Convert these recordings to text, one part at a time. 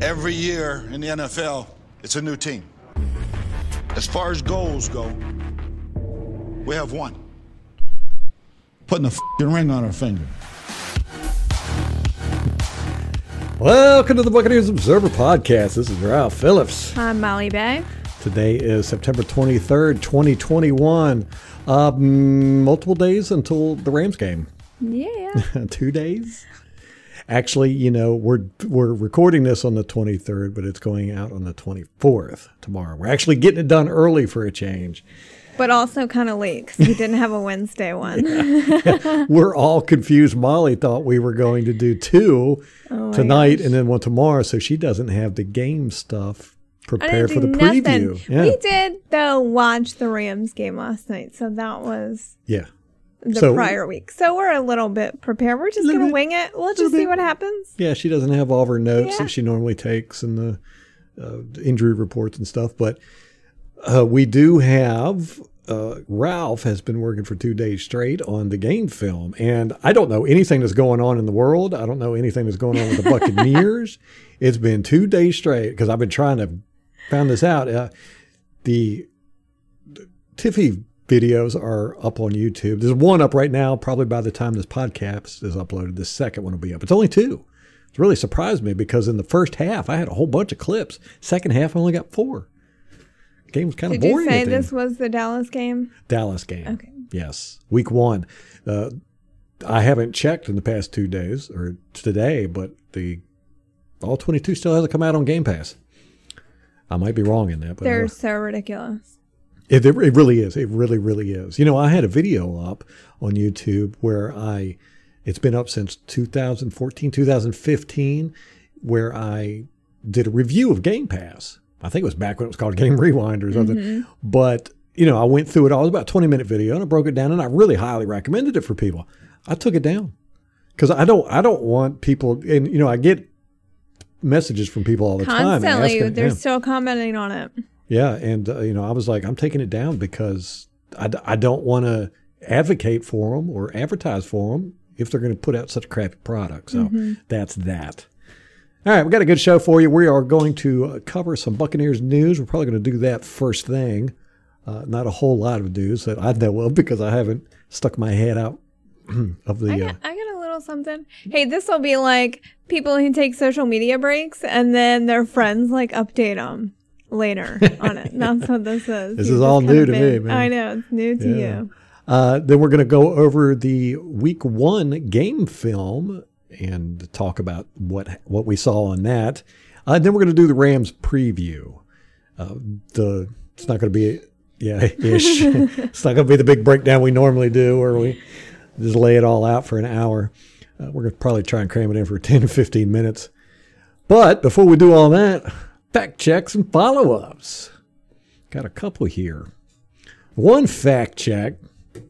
Every year in the NFL, it's a new team. As far as goals go, we have one. Putting a f***ing ring on our finger. Welcome to the Buccaneers Observer Podcast. This is Ralph Phillips. I'm Molly Bay. Today is September 23rd, 2021. Uh, multiple days until the Rams game. Yeah. Two days. Actually, you know, we're we're recording this on the 23rd, but it's going out on the 24th tomorrow. We're actually getting it done early for a change. But also kind of late because we didn't have a Wednesday one. We're all confused. Molly thought we were going to do two Oh tonight gosh. and then one tomorrow, so she doesn't have the game stuff prepared for the nothing. preview. Yeah. We did though watch the Rams game last night, so that was yeah. The So- prior week. So we're a little bit prepared. We're just gonna wing it. We'll just see bit. what happens. Yeah, she doesn't have all of her notes Yeah. that she normally takes and the uh, injury reports and stuff. But uh, we do have uh, Ralph has been working for two days straight on the game film, and I don't know anything that's going on in the world. I don't know anything that's going on with the Buccaneers. it's been two days straight because I've been trying to find this out. Uh, the Tiffy videos are up on YouTube. There's one up right now. Probably by the time this podcast is uploaded, the second one will be up. It's only two. It really surprised me because in the first half I had a whole bunch of clips. Second half I only got four. Game was kind of boring. Did you say this was the Dallas game? Dallas game? Okay. Yes, week one. Uh, I haven't checked in the past two days or today, but the all 22 still hasn't come out on Game Pass. I might be wrong in that, but They're so ridiculous. It, it really is. It really, really is. You know, I had a video up on YouTube where I, it's been up since 2014, 2015, where I did a review of Game Pass. I think it was back when it was called Game Rewind or something. Mm-hmm. But, you know, I went through it all. It was about a 20 minute video and I broke it down and I really highly recommended it for people. I took it down because I don't, I don't want people, and, you know, I get messages from people all the time. Constantly, they're yeah. still commenting on it. Yeah, and uh, you know, I was like, I'm taking it down because I, d- I don't want to advocate for them or advertise for them if they're going to put out such a crappy product. So that's that. All right, we got a good show for you. We are going to uh, cover some Buccaneers news. We're probably going to do that first thing. Uh, not a whole lot of news that I know of because I haven't stuck my head out of the. I Uh, I got a little something. Hey, this will be like people who take social media breaks and then their friends like update them later on it. That's what this is. This You've is all new to me, man. I know it's new to Yeah. you. Uh, then we're going to go over the week one game film and talk about what what we saw on that. Uh, then we're going to do the Rams preview. Uh, the it's not going to be yeah ish. it's not going to be the big breakdown we normally do, where we just lay it all out for an hour. Uh, we're going to probably try and cram it in for 10 to 15 minutes. But before we do all that, fact checks and follow ups. Got a couple here. One fact check,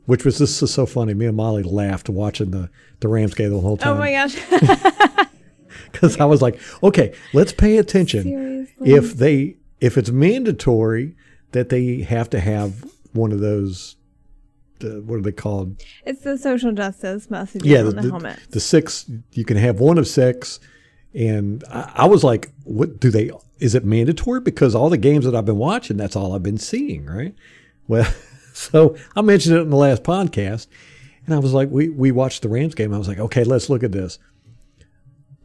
which was this is so funny. Me and Molly laughed watching the, the Rams game the whole time. Oh my gosh. because I was like, okay, let's pay attention. Seriously. If they if it's mandatory that they have to have one of those, uh, what are they called? it's the social justice message Yeah, on the, the, the, helmet. the six. You can have one of six, and I, I was like, what do they? Is it mandatory? Because all the games that I've been watching, that's all I've been seeing, right? Well, so I mentioned it in the last podcast, and I was like, we we watched the Rams game. I was like, okay, let's look at this.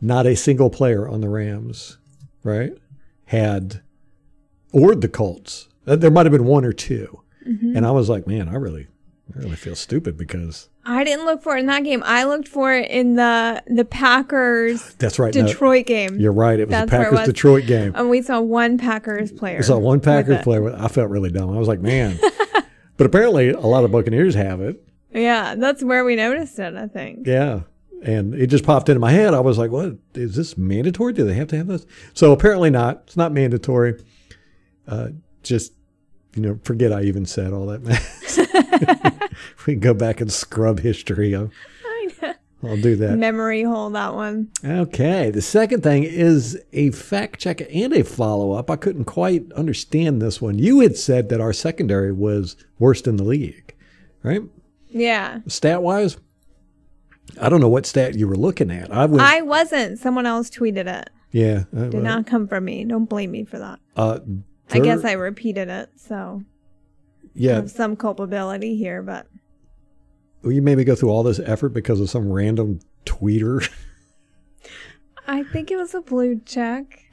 Not a single player on the Rams, right, had, or the Colts. There might have been one or 2 Mm-hmm. and I was like, man, I really, I really feel stupid because I didn't look for it in that game. I looked for it in the the Packers that's right. no, Detroit game. You're right. It was That's the Packers was. Detroit game. And we saw one Packers player. I saw one Packers player. I felt really dumb. I was like, man. but apparently, a lot of Buccaneers have it. Yeah, that's where we noticed it, I think. Yeah. And it just popped into my head. I was like, what? Is this mandatory? Do they have to have this? So apparently not. It's not mandatory. Uh, just, you know, forget I even said all that we go back and scrub history. I'll, I know. I'll do that. Memory hole, that one. Okay. The second thing is a fact check and a follow up. I couldn't quite understand this one. You had said that our secondary was worst in the league, right? Yeah. Stat wise, I don't know what stat you were looking at. I was I wasn't. Someone else tweeted it. Yeah. uh, Did not come from me. Don't blame me for that. Uh, I guess I repeated it, so I yeah. have some culpability here, but You made me go through all this effort because of some random tweeter. I think it was a blue check.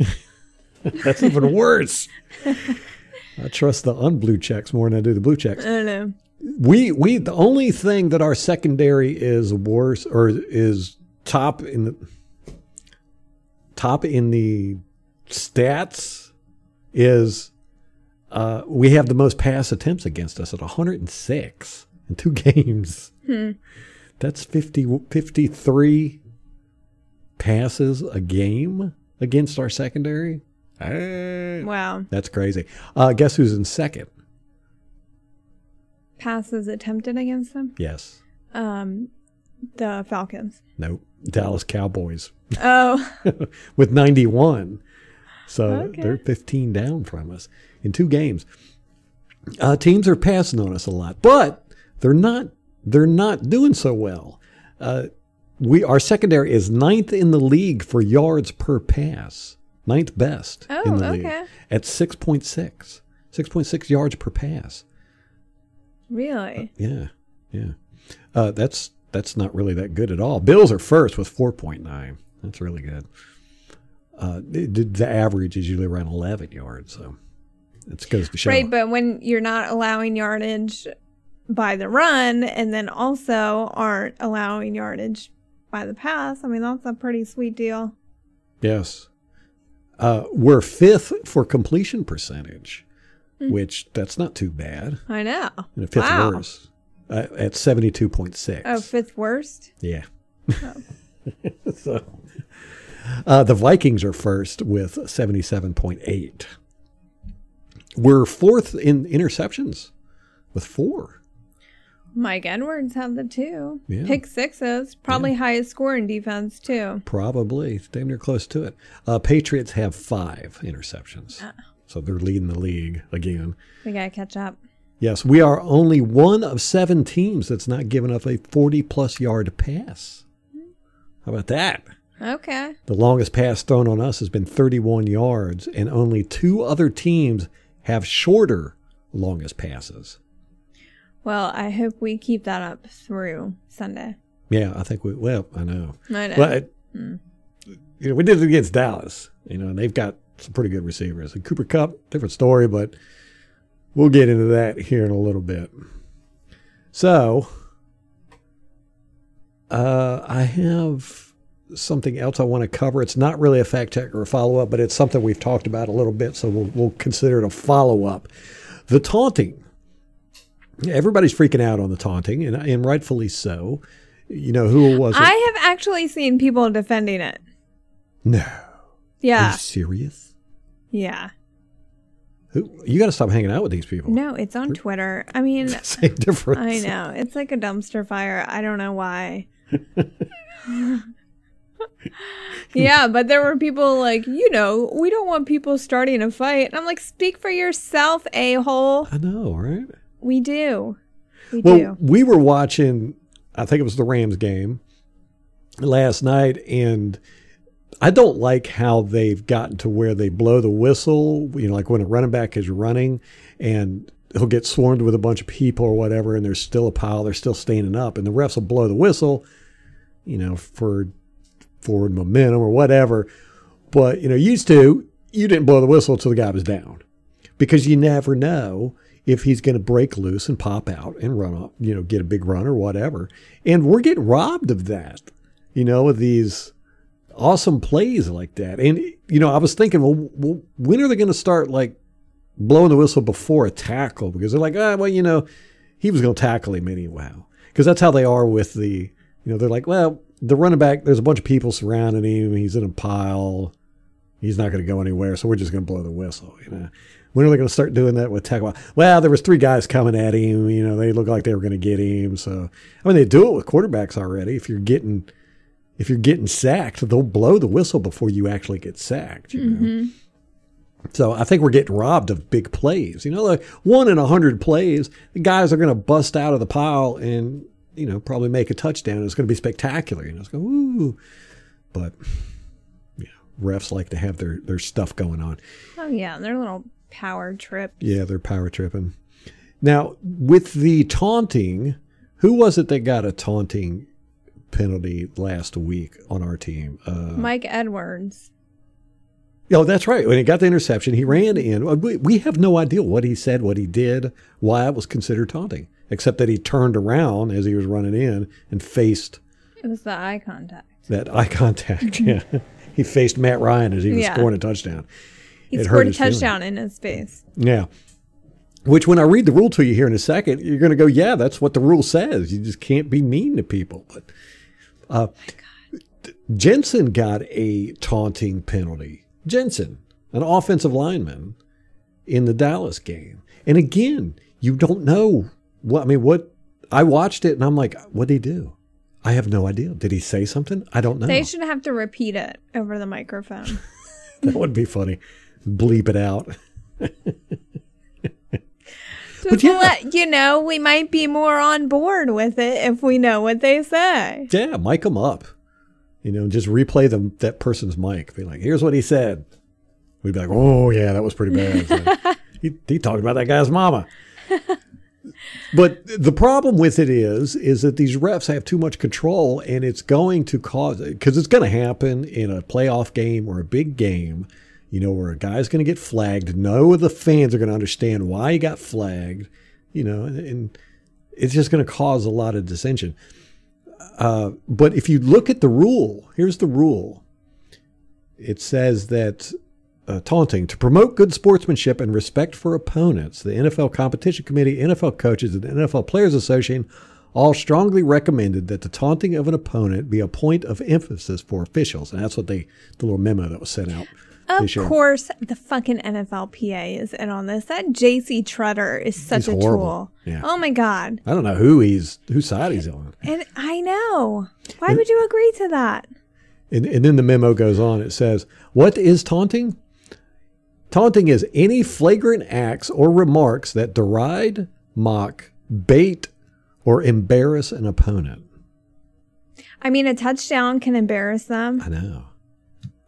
That's even worse. I trust the unblue checks more than I do the blue checks. I don't know. We we the only thing that our secondary is worse or is top in the top in the stats is uh, we have the most pass attempts against us at 106 in two games. That's 50, 53 passes a game against our secondary. Eh, Wow. That's crazy. Uh, guess who's in second? Passes attempted against them. Yes. Um, the Falcons. Nope. Dallas Cowboys Oh, with 91. So Okay. they're 15 down from us in two games. Uh, teams are passing on us a lot, but they're not. They're not doing so well. Uh, we our secondary is ninth in the league for yards per pass, ninth best in Oh, the league at 6.6, 6.6 yards per pass. really? Yeah, yeah. Uh, that's that's not really that good at all. Bills are first with four point nine. That's really good. Uh, the, the average is usually around eleven yards, so it goes to show. Right, but when you're not allowing yardage by the run and then also aren't allowing yardage by the pass, I mean, that's a pretty sweet deal. yes, uh, we're fifth for completion percentage, which that's not too bad. I know. And fifth wow. worst uh, at seventy two point six. Oh, fifth worst? Yeah. so, uh, the Vikings are first with 77.8. We're fourth in interceptions with four. Mike Edwards had the two. Yeah. Pick sixes. Probably highest score in defense, too. Probably. It's damn near close to it. Uh, Patriots have five interceptions. So they're leading the league again. We got to catch up. Yes, we are only one of seven teams that's not given up a 40 plus yard pass. How about that? Okay. The longest pass thrown on us has been 31 yards, and only two other teams have shorter longest passes. Well, I hope we keep that up through Sunday. Yeah, I think we, well, I know. I know. But, you know, we did it against Dallas, you know, and they've got some pretty good receivers. And Cooper Kupp, different story, but we'll get into that here in a little bit. So, uh, I have something else I want to cover. It's not really a fact check or a follow up, but it's something we've talked about a little bit, so we'll, we'll consider it a follow up. The taunting. Everybody's freaking out on the taunting, and, and rightfully so. You know, who was it? I have actually seen people defending it. no. Yeah. Are you serious? Yeah. Who, you got to stop hanging out with these people. No, it's on Twitter. I mean, Same difference. I know. It's like a dumpster fire. I don't know why. yeah, but there were people like, you know, we don't want people starting a fight. And I'm like, speak for yourself, a hole. I know, right? We do. We Well, do. we were watching, I think it was the Rams game last night, and I don't like how they've gotten to where they blow the whistle, you know, like when a running back is running and he'll get swarmed with a bunch of people or whatever, and there's still a pile, they're still standing up, and the refs will blow the whistle, you know, for forward momentum or whatever. But, you know, used to, you didn't blow the whistle until the guy was down because you never know if he's going to break loose and pop out and run up, you know, get a big run or whatever. And we're getting robbed of that, you know, with these awesome plays like that. And, you know, I was thinking, well, well when are they going to start like blowing the whistle before a tackle? Because they're like, ah, well, you know, he was going to tackle him anyhow. Because that's how they are with the, you know, they're like, well, the running back, there's a bunch of people surrounding him. He's in a pile. He's not going to go anywhere. So we're just going to blow the whistle, you know. When are they going to start doing that with tackle? Well, there was three guys coming at him. You know, they looked like they were going to get him. So, I mean, they do it with quarterbacks already. If you're getting, if you're getting sacked, they'll blow the whistle before you actually get sacked. You know. Mm-hmm. So I think we're getting robbed of big plays. You know, like one in a hundred plays, the guys are going to bust out of the pile and you know probably make a touchdown. It's going to be spectacular. You know, it's going ooh, but yeah, refs like to have their their stuff going on. Oh yeah, their little power trip. Yeah, they're power tripping. Now, with the taunting, who was it that got a taunting penalty last week on our team? Uh, Mike Edwards. oh, that's right. When he got the interception, he ran in. We have no idea what he said, what he did, why it was considered taunting, except that he turned around as he was running in and faced It was the eye contact. that eye contact. yeah. He faced Matt Ryan as he was Yeah. scoring a touchdown. He It scored a touchdown in his face. Yeah. Which, when I read the rule to you here in a second, you're going to go, yeah, that's what the rule says. You just can't be mean to people. But uh, Jensen got a taunting penalty. Jensen, an offensive lineman in the Dallas game. And again, you don't know what, I mean, what, I watched it and I'm like, what did he do? I have no idea. Did he say something? I don't know. They should have to repeat it over the microphone. that would be funny. Bleep it out. Just yeah. let you know, we might be more on board with it if we know what they say. Yeah, mic them up. You know, just replay them that person's mic. Be like, here's what he said. We'd be like, oh yeah, that was pretty bad. Like, he, he talked about that guy's mama. But the problem with it is, is that these refs have too much control, and it's going to cause because it's going to happen in a playoff game or a big game. You know, where a guy's going to get flagged. No of the fans are going to understand why he got flagged. You know, and, and it's just going to cause a lot of dissension. Uh, but if you look at the rule, here's the rule. It says that uh, taunting to promote good sportsmanship and respect for opponents, the NFL Competition Committee, NFL coaches, and the NFL Players Association all strongly recommended that the taunting of an opponent be a point of emphasis for officials, and that's what they the little memo that was sent out. Of course, the fucking NFLPA is in on this. That JC Tretter is such He's a horrible. tool. Yeah. Oh my god. I don't know who he's whose side he's on. And I know. Why would you agree to that? And, and then the memo goes on. It says, What is taunting? Taunting is any flagrant acts or remarks that deride, mock, bait, or embarrass an opponent. I mean, a touchdown can embarrass them. I know.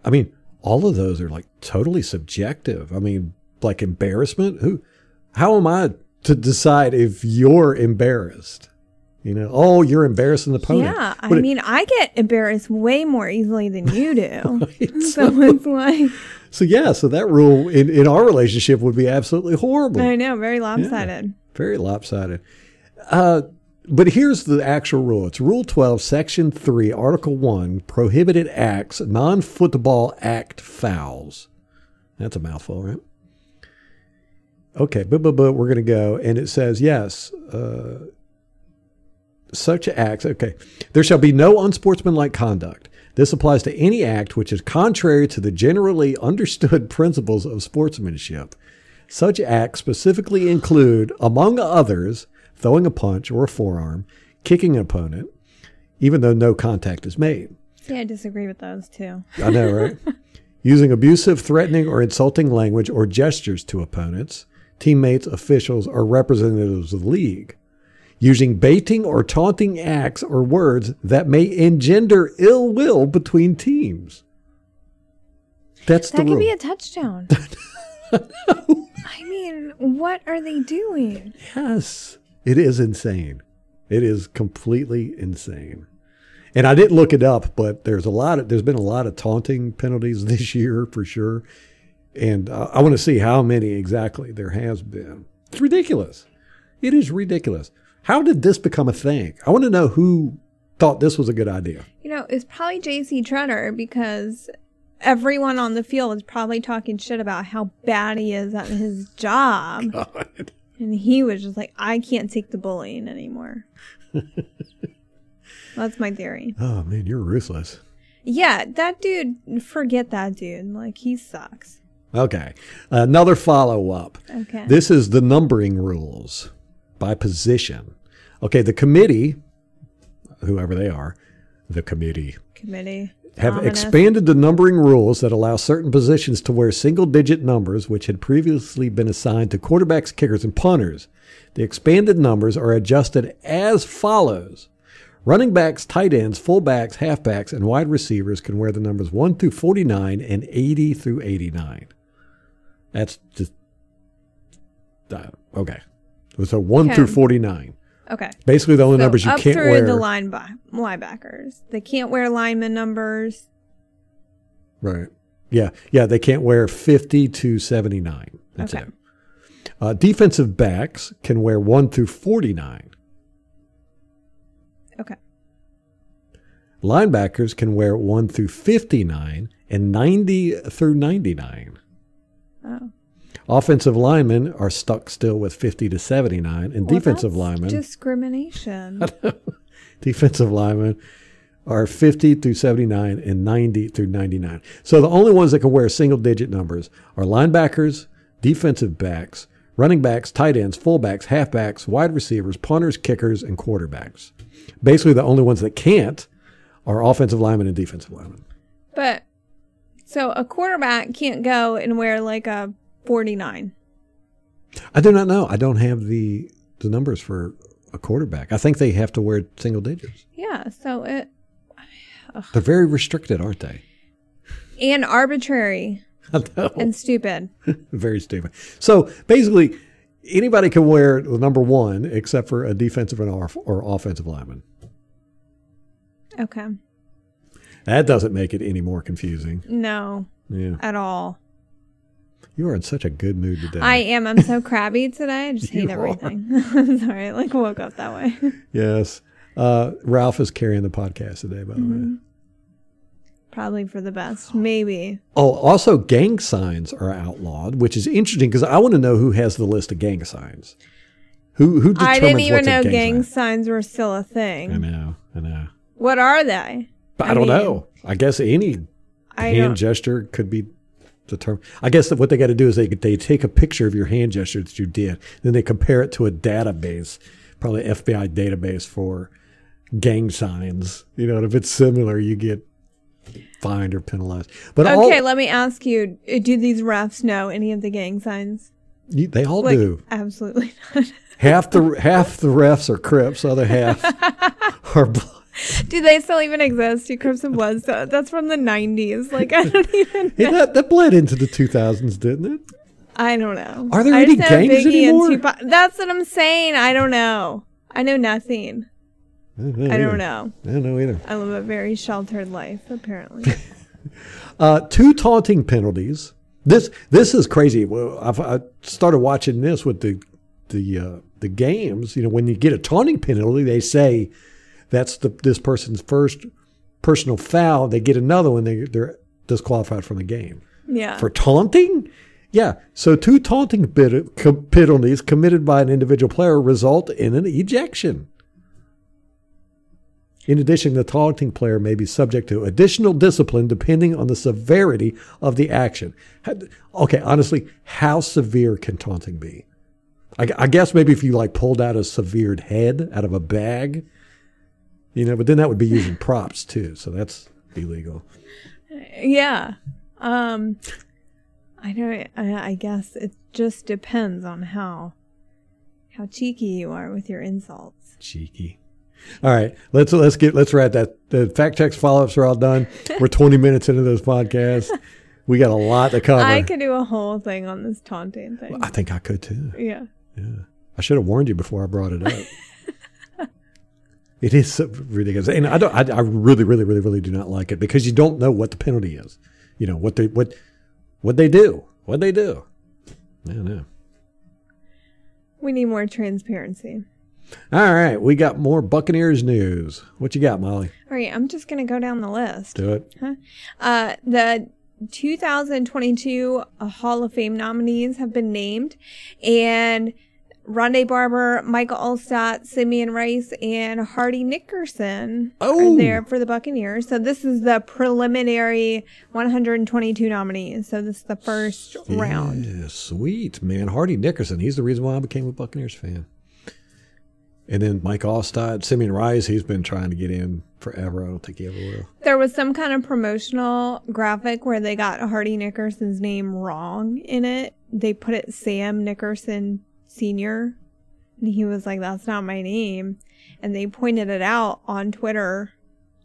I mean, all of those are like totally subjective. I mean, like embarrassment. Who, how am I to decide if you're embarrassed? You know, oh, you're embarrassing the opponent. Yeah, I it- mean, I get embarrassed way more easily than you do. Right, so it's like, so yeah, so that rule in, in our relationship would be absolutely horrible. I know, very lopsided. Very lopsided. Uh, but here's the actual rule. It's Rule 12, Section 3, Article 1, prohibited acts, non football act fouls. That's a mouthful, right? Okay, but, but, but we're going to go. And it says, yes, uh, such acts, okay, there shall be no unsportsmanlike conduct. This applies to any act which is contrary to the generally understood principles of sportsmanship. Such acts specifically include, among others, throwing a punch or a forearm, kicking an opponent, even though no contact is made. See, I disagree with those too. I know, right? Using abusive, threatening, or insulting language or gestures to opponents, teammates, officials, or representatives of the league. Using baiting or taunting acts or words that may engender ill will between teams. That's That the could rule. be a touchdown. I mean, what are they doing? Yes, it is insane. It is completely insane. And I didn't look it up, but there's a lot of there's been a lot of taunting penalties this year for sure. And uh, I want to see how many exactly there has been. It's ridiculous. It is ridiculous. How did this become a thing? I want to know who thought this was a good idea. You know, it's probably JC Tretter because everyone on the field is probably talking shit about how bad he is at his job. God. And he was just like, I can't take the bullying anymore. That's my theory. Oh man, you're ruthless. Yeah, that dude, forget that dude. Like, he sucks. Okay, another follow up. Okay. This is the numbering rules by position. Okay, the committee, whoever they are, the committee, Committee. have Ominous. expanded the numbering rules that allow certain positions to wear single digit numbers, which had previously been assigned to quarterbacks, kickers, and punters. The expanded numbers are adjusted as follows Running backs, tight ends, fullbacks, halfbacks, and wide receivers can wear the numbers 1 through 49 and 80 through 89. That's just. Uh, okay. So 1 Okay. through 49. Okay. Basically, the only So numbers you up can't through wear. the line bi- linebackers. They can't wear lineman numbers. Right. Yeah. Yeah. They can't wear 50 to 79. That's Okay. it. Uh, defensive backs can wear 1 through 49. Okay. Linebackers can wear 1 through 59 and 90 through 99. Oh. Offensive linemen are stuck still with 50 to 79, and Well, defensive that's linemen, Discrimination. defensive linemen are 50 through 79 and 90 through 99. So the only ones that can wear single digit numbers are linebackers, defensive backs, running backs, tight ends, fullbacks, halfbacks, wide receivers, punters, kickers, and quarterbacks. Basically, the only ones that can't are offensive linemen and defensive linemen. but so a quarterback can't go and wear like a 49. I do not know. I don't have the the numbers for a quarterback. I think they have to wear single digits. Yeah. So it They're very restricted, aren't they? and arbitrary I know. and stupid. very stupid. So basically, anybody can wear the number one except for a defensive and or offensive lineman. Okay. That doesn't make it any more confusing. No, Yeah, at all. You are in such a good mood today. I am. I'm so crabby today. I just hate everything. I'm sorry. I like woke up that way. yes. Uh, Ralph is carrying the podcast today, by the Mm-hmm. way. Probably for the best. Maybe. Oh, also, gang signs are outlawed, which is interesting because I want to know who has the list of gang signs. Who who determines I didn't even know gang, gang sign? signs were still a thing. I know, I know. What are they? I, I don't mean, know. I guess any I hand gesture could be determined. I guess that what they got to do is they they take a picture of your hand gesture that you did, then they compare it to a database, probably FBI database for gang signs. You know, and if it's similar, you get fined or penalized. But Okay, all let me ask you: uh, Do these refs know any of the gang signs? you, they all Like, do. absolutely not. Half the half the refs are Crips, other half are. Do they still even exist? Do Crips and Bloods? That's from the '90s. Like I don't even. Hey, that that bled into the 2000s, didn't it? I don't know. Are there I any gangs anymore? Tupac- That's what I'm saying. I don't know. I know nothing. I don't know. I don't know. I don't know either. I live a very sheltered life, apparently. Uh, two taunting penalties. This this is crazy. Well, I've, I started watching this with the the uh, the games. You know, when you get a taunting penalty, they say that's the this person's first personal foul. They get another one, they they're disqualified from the game Yeah. for taunting. Yeah, so two taunting penalties committed by an individual player result in an ejection. In addition, the taunting player may be subject to additional discipline depending on the severity of the action. Okay, honestly, how severe can taunting be? I, I guess maybe if you like pulled out a severed head out of a bag, you know, but then that would be using props too, so that's illegal. yeah. Um, I don't. I, I guess it just depends on how how cheeky you are with your insults. Cheeky. All right, let's let's get let's wrap that. The fact checks follow ups are all done. We're 20 minutes into this podcast. We got a lot to cover. I could do a whole thing on this taunting thing. I think I could too. Yeah. Yeah. I should have warned you before I brought it up. it is so ridiculous, and I don't. I, I really, really, really, really do not like it because you don't know what the penalty is. You know what they what what they do. What they do. I don't know. We need more transparency. All right, we got more Buccaneers news. What you got, Molly? All right, I'm just gonna go down the list. Do it. Uh, the 2022 Hall of Fame nominees have been named, and Rondé Barber, Michael Alstott, Simeon Rice, and Hardy Nickerson Oh. are there for the Buccaneers. So this is the preliminary 122 nominees. So this is the first round. Sweet man. Hardy Nickerson. He's the reason why I became a Buccaneers fan. And then Mike Alstott, Simeon Rice. He's been trying to get in forever. I don't think he ever will. There was some kind of promotional graphic where they got Hardy Nickerson's name wrong in it. They put it Sam Nickerson Sr. And he was like, That's not my name. And they pointed it out on Twitter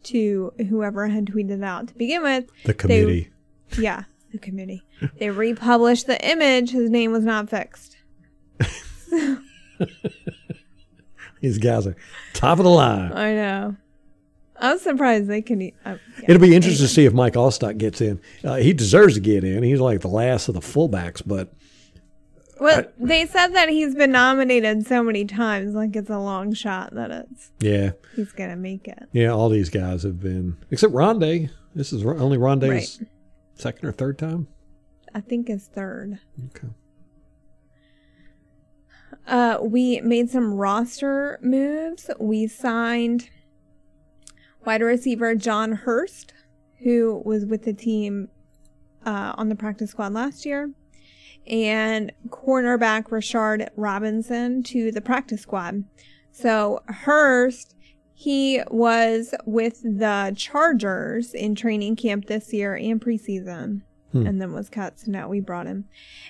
to whoever had tweeted it out to begin with. The committee. Yeah, the committee. They republished the image. His name was not fixed. These guys are top of the line. I know. I was surprised they could. Uh, yeah. It'll be interesting to see if Mike Alstott gets in. Uh, he deserves to get in. He's like the last of the fullbacks, but Well, they said that he's been nominated so many times, like it's a long shot that it's yeah, he's gonna make it. yeah, all these guys have been, except Rondé. This is only Rondé's Right. second or third time. I think it's third. Okay. Uh, we made some roster moves. We signed wide receiver John Hurst, who was with the team uh, on the practice squad last year, and cornerback Rashard Robinson to the practice squad. So Hurst, he was with the Chargers in training camp this year and preseason, hmm. and then was cut. So now we brought him.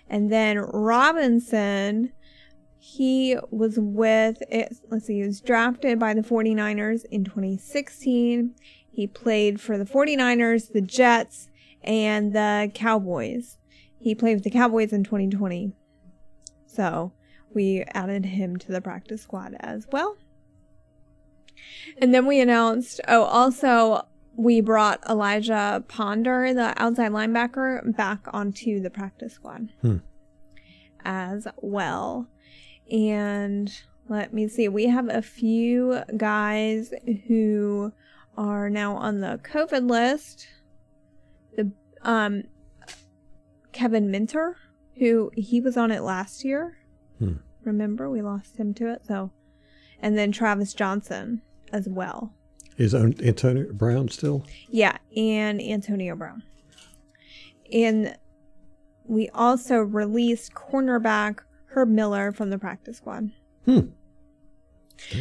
And then Robinson, he was with it. Let's see, he was drafted by the 49ers in 2016. He played for the 49ers, the Jets, and the Cowboys. He played with the Cowboys in 2020. So we added him to the practice squad as well. And then we announced, oh, also we brought Elijah Ponder, the outside linebacker, back onto the practice squad as well. And let me see, we have a few guys who are now on the COVID list. The um Kevin Minter, who he was on it last year. Hmm. Remember, we lost him to it. So, and then Travis Johnson as well. Is Antonio Brown still? Yeah, and Antonio Brown. And we also released cornerback Herb Miller from the practice squad. Hmm.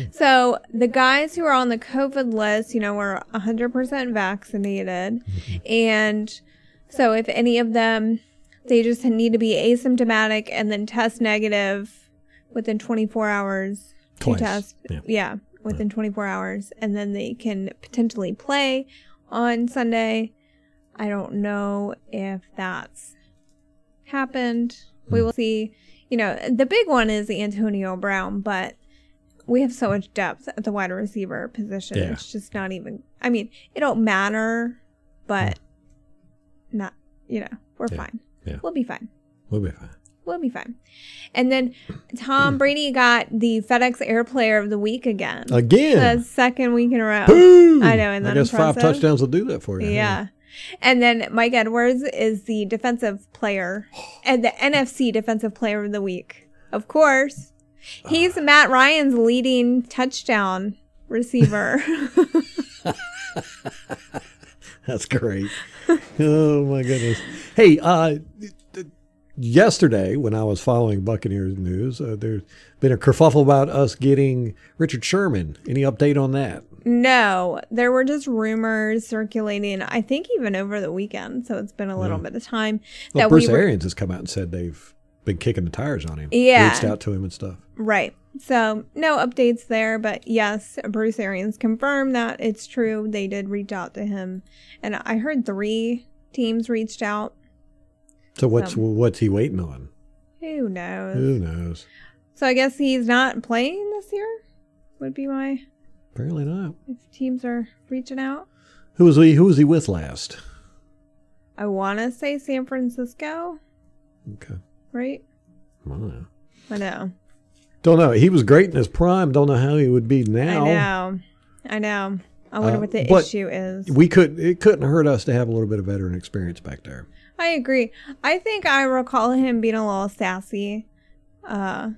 So the guys who are on the COVID list, you know, were 100% vaccinated. And so if any of them, they just need to be asymptomatic and then test negative within 24 hours to Twice. test. Yeah. Yeah, within 24 hours. And then they can potentially play on Sunday. I don't know if that's happened. We will hmm. see. You know, the big one is Antonio Brown, but we have so much depth at the wide receiver position. Yeah. It's just not even. I mean, it don't matter, but hmm. not. You know, we're Yeah. fine. Yeah. We'll be fine. We'll be fine. We'll be fine. And then Tom Brady got the FedEx Air Player of the Week again. Again. The second week in a row. Boom! I know, isn't I guess five touchdowns will do that for you. Yeah. And then Mike Edwards is the defensive player and the NFC defensive player of the week. Of course. He's ah. Matt Ryan's leading touchdown receiver. That's great. oh my goodness. Hey, uh, yesterday when I was following Buccaneers news, uh, there's been a kerfuffle about us getting Richard Sherman. Any update on that? no, there were just rumors circulating, I think even over the weekend. So it's been a little bit of time Well, that Bruce we were. Arians has come out and said they've been kicking the tires on him. Yeah. Reached out to him and stuff. Right. So no updates there, but yes, Bruce Arians confirmed that it's true. They did reach out to him, and I heard three teams reached out. So what's Um, what's he waiting on? Who knows? Who knows? So I guess he's not playing this year. Would be my Apparently not. if teams are reaching out. Who was he? Who was he with last? I want to say San Francisco, Okay. right? I don't know. I know. Don't know. He was great in his prime. Don't know how he would be now. I know. I know. I wonder Uh, what the issue is. We could. It couldn't hurt us to have a little bit of veteran experience back there. I agree. I think I recall him being a little sassy uh,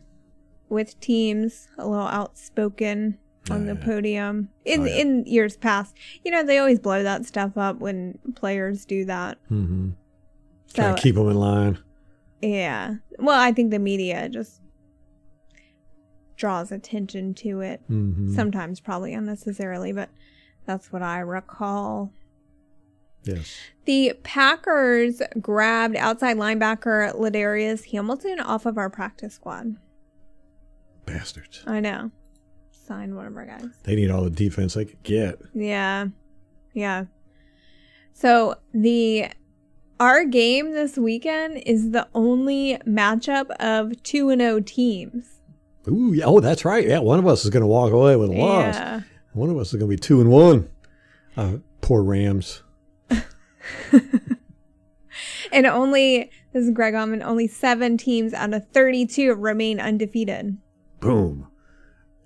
with teams, a little outspoken on the Oh, podium in Oh, yeah. in years past. You know, they always blow that stuff up when players do that. Mm-hmm. Trying So to keep them in line. yeah, well, I think the media just draws attention to it. Mm-hmm. Sometimes, probably unnecessarily, but that's what I recall. Yes. The Packers grabbed outside linebacker Ladarius Hamilton off of our practice squad. Bastards. I know. Sign one of our guys. They need all the defense they could get. Yeah. Yeah. So the our game this weekend is the only matchup of 2 and 0 teams. Ooh, yeah, oh, that's right. Yeah, one of us is going to walk away with a loss. Yeah. One of us is going to be two and one. Uh, poor Rams. And only this is Greg Allman, only 7 teams out of 32 remain undefeated. Boom.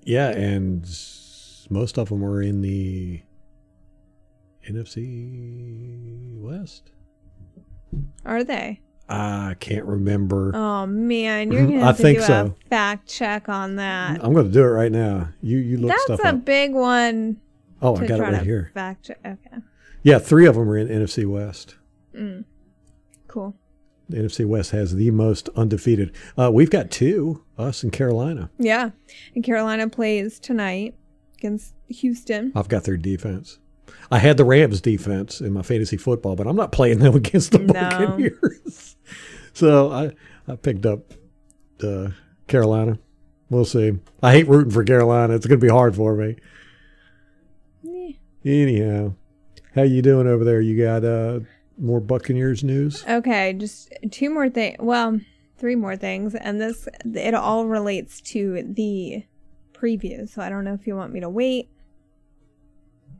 Yeah, and most of them were in the NFC West. Are they? Ah, I can't remember. Oh man, you're mm-hmm. going to I have to think do so. a fact check on that. I'm going to do it right now. You you look That's stuff a up. big one Oh, to I got it try right to here. fact check. Okay. Yeah, three of them are in NFC West. Mm. Cool. The NFC West has the most undefeated. Uh, we've got two, us and Carolina. Yeah. And Carolina plays tonight against Houston. I've got their defense. I had the Rams defense in my fantasy football, but I'm not playing them against the No. Buccaneers. so I, I picked up uh, Carolina. We'll see. I hate rooting for Carolina. It's going to be hard for me. Eh. Anyhow, how you doing over there? You got uh, more Buccaneers news? Okay, just two more things. Well, three more things. And this, it all relates to the preview. So I don't know if you want me to wait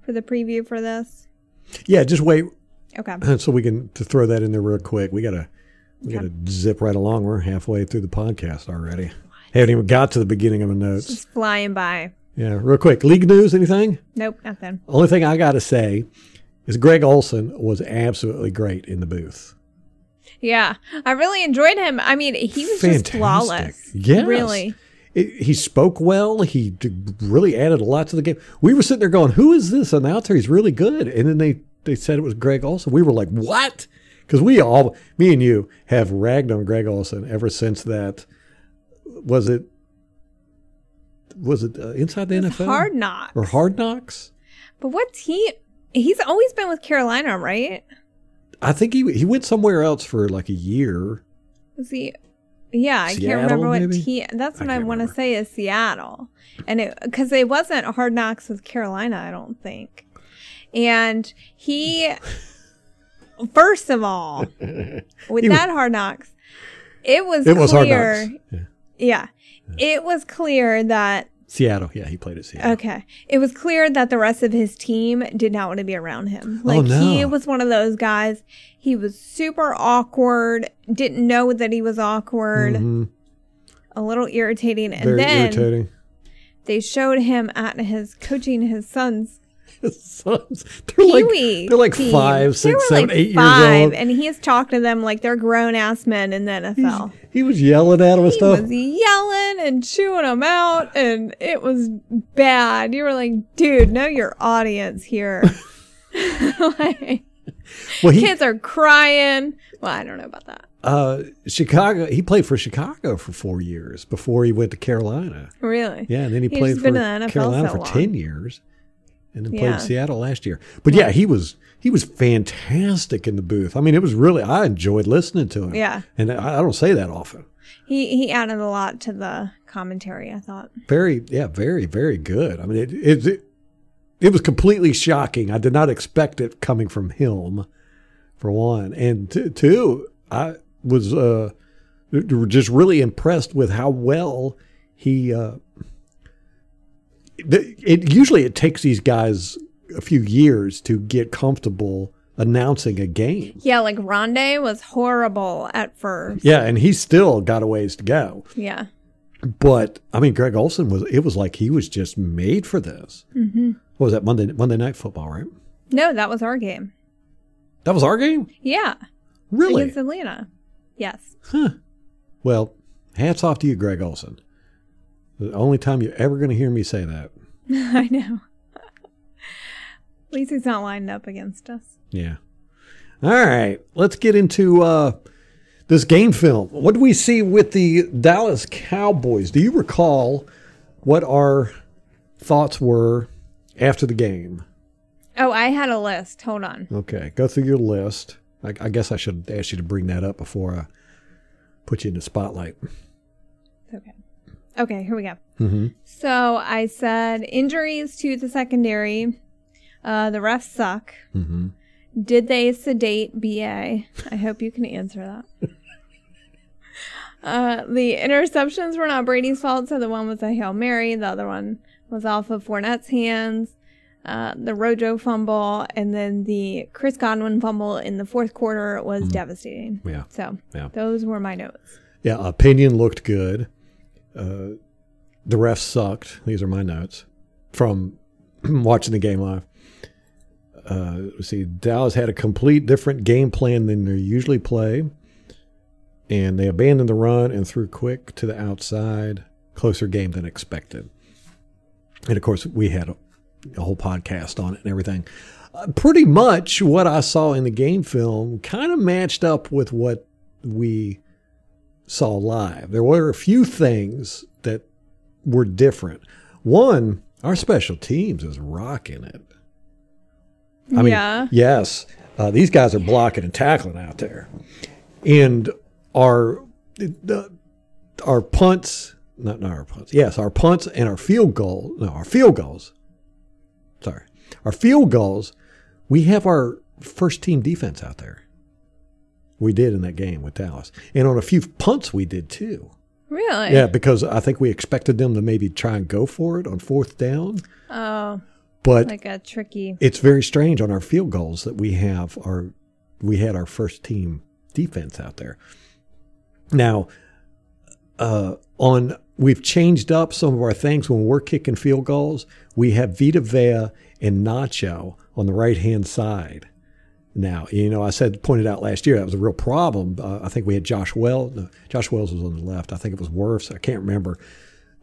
for the preview for this. Yeah, just wait Okay. so we can to throw that in there real quick. We gotta we Okay. gotta zip right along. We're halfway through the podcast already. Haven't even got to the beginning of the notes. Just flying by. Yeah, real quick. League news, anything? Nope, nothing. Only thing I gotta say is Greg Olsen was absolutely great in the booth. Yeah, I really enjoyed him. I mean, he was just flawless. Yes. Really. It, he spoke well. He really added a lot to the game. We were sitting there going, "Who is this announcer? He's really good." And then they they said it was Greg Olsen. We were like, "What?" Because we all, me and you, have ragged on Greg Olsen ever since that. Was it? Was it uh, inside the NFL Hard knock. or Hard Knocks? But what's he? He's always been with Carolina, right? I think he he went somewhere else for like a year. Was he? Yeah, I Seattle, can't remember what maybe? That's what I I, want to say is Seattle, and it because it wasn't Hard Knocks with Carolina, I don't think. And he, first of all, with He was- that Hard Knocks, it was It was Hard clear. Knocks. Yeah. Yeah, it was clear that Seattle. Yeah, he played at Seattle. Okay. It was clear that the rest of his team did not want to be around him. Like Oh, no. he was one of those guys. He was super awkward, didn't know that he was awkward, Mhm. a little irritating. And Very then irritating. they showed him at his coaching his sons. Sons. They're like Pee-wee they're like team. five, They six, were seven, like eight five, years old. And he's talked to them like they're grown ass men in the NFL. He was yelling at him and He stuff. was yelling and chewing them out, and it was bad. You were like, dude, know your audience here. like, well, he kids are crying. Well, I don't know about that. uh, Chicago. He played for Chicago for four years before he went to Carolina. Really? Yeah, and then he He's played for been in the NFL Carolina so for long. ten years, and then Yeah. played Seattle last year. But yeah, he was he was fantastic in the booth. I mean, it was really I enjoyed listening to him. Yeah. and I, I don't say that often. He he added a lot to the commentary. I thought. Very, yeah, very, very good. I mean, it it it, it was completely shocking. I did not expect it coming from him, for one, and t- two, I was uh just really impressed with how well he. Uh, it usually it takes these guys a few years to get comfortable announcing a game. Yeah, like Rondé was horrible at first. Yeah, and he's still got a ways to go. Yeah. But I mean, Greg Olsen was. It was like he was just made for this. Mm-hmm. What was that Monday Monday Night Football? Right. No, that was our game. That was our game. Yeah. Really? Against Atlanta. Yes. Huh. Well, hats off to you, Greg Olsen. The only time you're ever going to hear me say that. I know. At least he's not lined up against us. Yeah. All right. Let's get into uh, this game film. What do we see with the Dallas Cowboys? Do you recall what our thoughts were after the game? Oh, I had a list. Hold on. Okay, go through your list. I, I guess I should ask you to bring that up before I put you in the spotlight. Okay. Here we go. So I said injuries to the secondary. Uh, the refs suck. Did they sedate BA? I hope you can answer that. uh, the interceptions were not Brady's fault, so the one was a Hail Mary, the other one was off of Fournette's hands. Uh, the Rojo fumble and then the Chris Godwin fumble in the fourth quarter was devastating. Yeah. So Yeah. those were my notes. Yeah, opinion looked good. Uh, the refs sucked. These are my notes from watching the game live. Uh, see, Dallas had a complete different game plan than they usually play, and they abandoned the run and threw quick to the outside. Closer game than expected. And of course, we had a, a whole podcast on it and everything. Uh, pretty much what I saw in the game film kind of matched up with what we saw live. There were a few things that were different. One, our special teams is rocking it. I mean, yeah. yes, uh, these guys are blocking and tackling out there, and our the, our punts, not not our punts, yes, our punts and our field goal, no, our field goals. Sorry, our field goals. We have our first team defense out there. We did in that game with Dallas, and on a few punts we did too. Really? Yeah, because I think we expected them to maybe try and go for it on fourth down, Oh, but like a tricky. it's very strange on our field goals that we have our we had our first team defense out there. Now, uh, on we've changed up some of our things when we're kicking field goals. We have Vita Vea and Nacho on the right hand side. Now, you know, I said pointed out last year that was a real problem. Uh, I think we had Josh Wells. No, Josh Wells was on the left. I think it was Wirfs. I can't remember.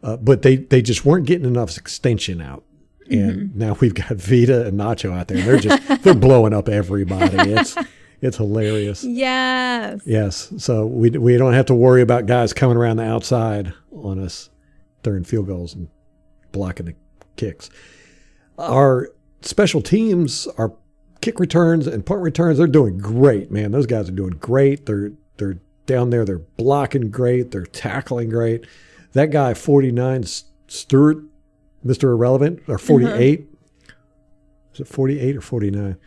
Uh, but they they just weren't getting enough extension out. And now we've got Vita and Nacho out there. They're just they're blowing up everybody. It's it's hilarious. Yes. Yes. So we we don't have to worry about guys coming around the outside on us during field goals and blocking the kicks. Our special teams, our kick returns and punt returns, they're doing great, man. Those guys are doing great. They're they're down there, they're blocking great, they're tackling great. That guy 49 Stuart, Mr. Irrelevant, or mm-hmm. 48. Is it 48 or 49?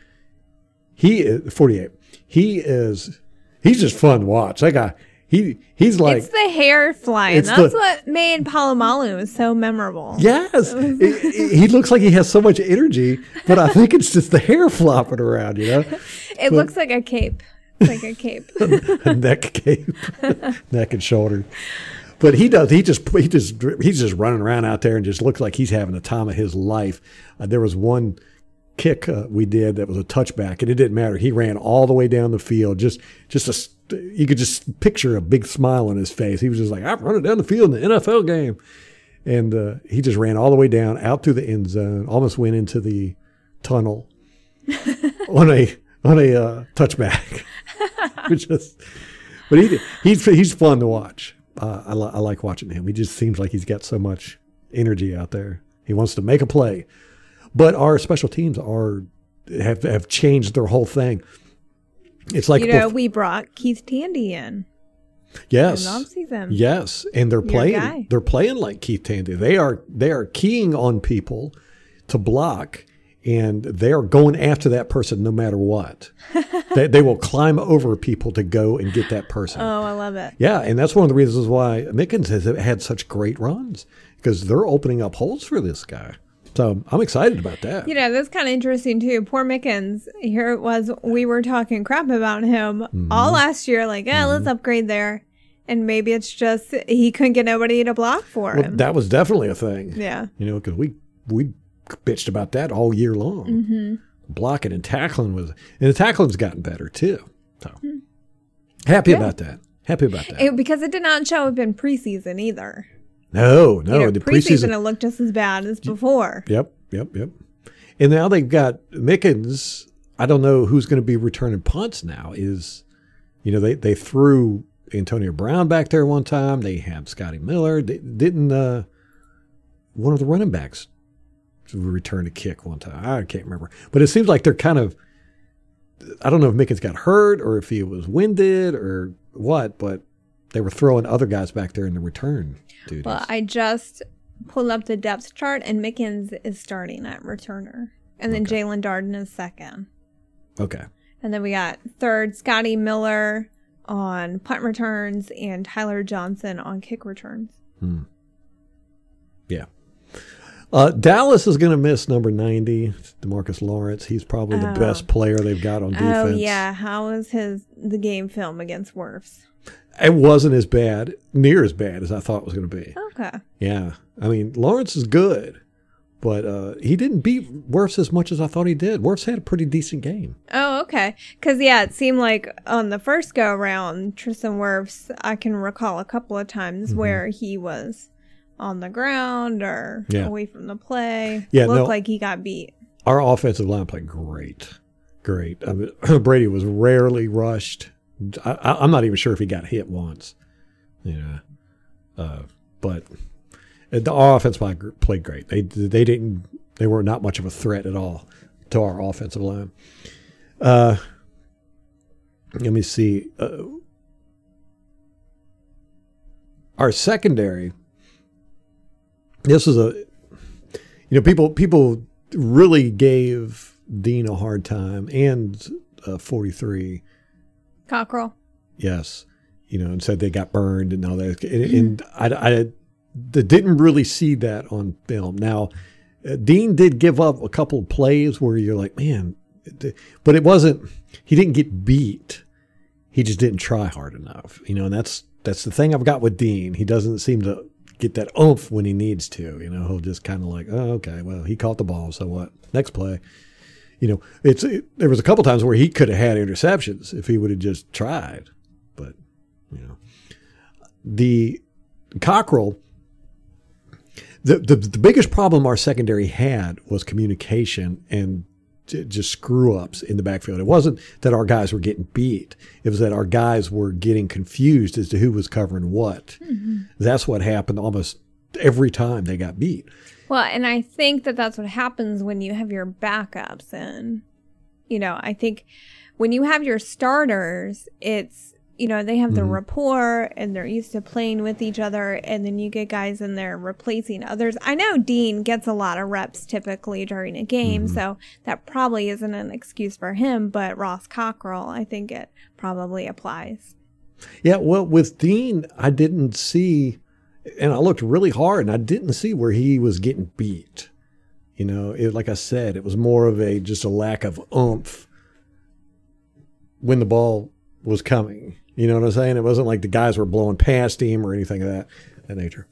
He is 48. He is he's just fun to watch. That guy, he he's like it's the hair flying. That's the- what made Polamalu so memorable. Yes, He- he he looks like he has so much energy, but I think it's just the hair flopping around, you know, It looks like a cape. It's like a cape. a neck cape, neck and shoulder. But he does. He just he just he's just running around out there and just looks like he's having the time of his life. Uh, there was one kick uh, we did that was a touchback, and it didn't matter. He ran all the way down the field. Just just a you could just picture a big smile on his face. He was just like, "I'm running down the field in the NFL game," and uh, he just ran all the way down out through the end zone, almost went into the tunnel on a on a uh, touchback. Which is, but he he's he's fun to watch. Uh, I, li- I like watching him. He just seems like he's got so much energy out there. He wants to make a play. But our special teams are have have changed their whole thing. It's like you know, bef- we brought Keith Tandy in yes, in yes, and they're Your playing. guy. They're playing like Keith Tandy. They are they are keying on people to block, and they are going after that person no matter what. they, they will climb over people to go and get that person. Oh, I love it. Yeah, and that's one of the reasons why Mickens has had such great runs because they're opening up holes for this guy. So I'm excited about that. You know, that's kind of interesting too. Poor Mickens. Here it was. We were talking crap about him Mm-hmm. all last year. Like, yeah, let's upgrade there. And maybe it's just he couldn't get nobody to block for Well, him. that was definitely a thing. yeah. You know, because we we bitched about that all year long. Mm-hmm. Blocking and tackling was, and the tackling's gotten better too. So happy about that. Happy about that. It- because it did not show up in preseason either. No, no, You know, the preseason, preseason. looked just as bad as before. Yep, yep, yep. And now they've got Mickens. I don't know who's going to be returning punts now. Is you know they they threw Antonio Brown back there one time. They have Scotty Miller. They, didn't uh, one of the running backs return a kick one time? I can't remember. But it seems like they're kind of. I don't know if Mickens got hurt or if he was winded or what, but they were throwing other guys back there in the return duties. Well, I just pulled up the depth chart, and Mickens is starting at returner, and then Jaelon Darden is second, okay. and then we got third Scotty Miller on punt returns and Tyler Johnson on kick returns. Yeah. Uh, Dallas is going to miss number 90, Demarcus Lawrence. He's probably the best player they've got on defense. Oh yeah, how was his the game film against Wirfs? It wasn't as bad, near as bad as I thought it was going to be. Okay. Yeah. I mean, Lawrence is good, but uh, he didn't beat Wirfs as much as I thought he did. Wirfs had a pretty decent game. Oh, okay. Because, yeah, it seemed like on the first go around, Tristan Wirfs, I can recall a couple of times Mm-hmm. where he was on the ground or Yeah. away from the play. Yeah, Looked no. like he got beat. Our offensive line played great. Great. I mean, Brady was rarely rushed. I, I'm not even sure if he got hit once. Yeah. Uh, but the offense played great. They they didn't they were not much of a threat at all to our offensive line. Uh, let me see. Uh, our secondary. This is a you know people people really gave Dean a hard time and uh, 43 Cockrell. yes. You know and said they got burned and all that. And, and I, I didn't really see that on film. Now uh, Dean did give up a couple of plays where you're like man but it wasn't he didn't get beat. He just didn't try hard enough. You know and that's that's the thing I've got with Dean. He doesn't seem to get that oomph when he needs to. You know he'll just kind of like oh okay well he caught the ball so what? Next play you know it's it, there was a couple times where he could have had interceptions if he would have just tried but you know the cockrell the, the the biggest problem our secondary had was communication and just screw ups in the backfield. It wasn't that our guys were getting beat. It was that our guys were getting confused as to who was covering what. Mm-hmm. That's what happened almost every time they got beat. Well, and I think that that's what happens when you have your backups in. You know, I think when you have your starters, it's, you know, they have the mm-hmm. rapport and they're used to playing with each other. And then you get guys in there replacing others. I know Dean gets a lot of reps typically during a game. Mm-hmm. So that probably isn't an excuse for him. But Ross Cockrell, I think it probably applies. Yeah, well, with Dean, I didn't see, and I looked really hard, and I didn't see where he was getting beat. You know, it, like I said, it was more of a just a lack of oomph when the ball was coming. You know what I'm saying? It wasn't like the guys were blowing past him or anything of that, that nature.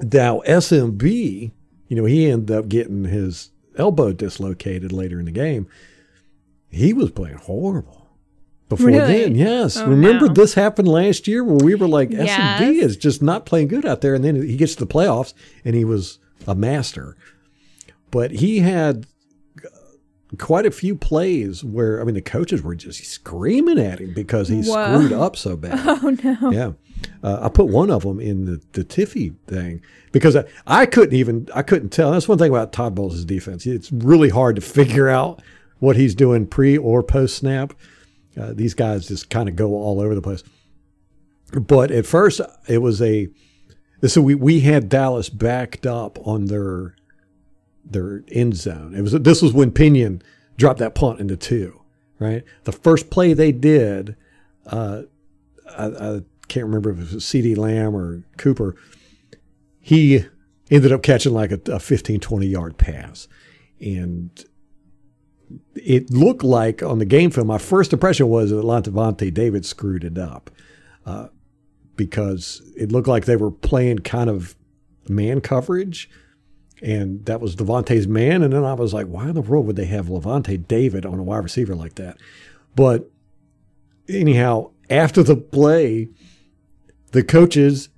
Now, SMB, you know, he ended up getting his elbow dislocated later in the game. He was playing horrible before Really? then. Yes. Oh, Remember no. this happened last year where we were like, Yes. is just not playing good out there. And then he gets to the playoffs and he was a master. But he had quite a few plays where I mean the coaches were just screaming at him because he Whoa. screwed up so bad. Oh, no. Yeah, uh, I put one of them in the, the Tiffy thing because I, I couldn't even I couldn't tell. That's one thing about Todd Bowles' defense. It's really hard to figure out what he's doing pre or post snap. Uh, these guys just kind of go all over the place. But at first, it was a so we we had Dallas backed up on their their end zone. It was this was when Pinion dropped that punt into two. Right, the first play they did. Uh, I, I can't remember if it was CeeDee Lamb or Cooper. He ended up catching like a, a 15, 20 yard pass. And it looked like on the game film, my first impression was that Lavonte David screwed it up uh, because it looked like they were playing kind of man coverage. And that was Devontae's man. And then I was like, why in the world would they have Lavonte David on a wide receiver like that? But anyhow, after the play, the coaches,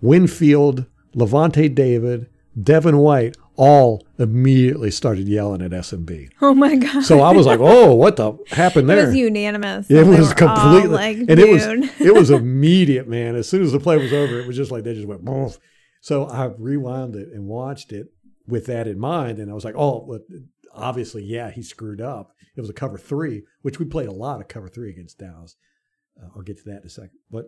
Winfield, Lavonte David, Devin White, all immediately started yelling at SMB. Oh, my God. So I was like, "Oh, what the happened there?" it was unanimous. It was completely, like, and it was it was immediate, man. As soon as the play was over, it was just like they just went boom. So I rewound it and watched it with that in mind, and I was like, "Oh, well, obviously, yeah, he screwed up. It was a cover three, which we played a lot of cover three against Dallas. Uh, I'll get to that in a second, but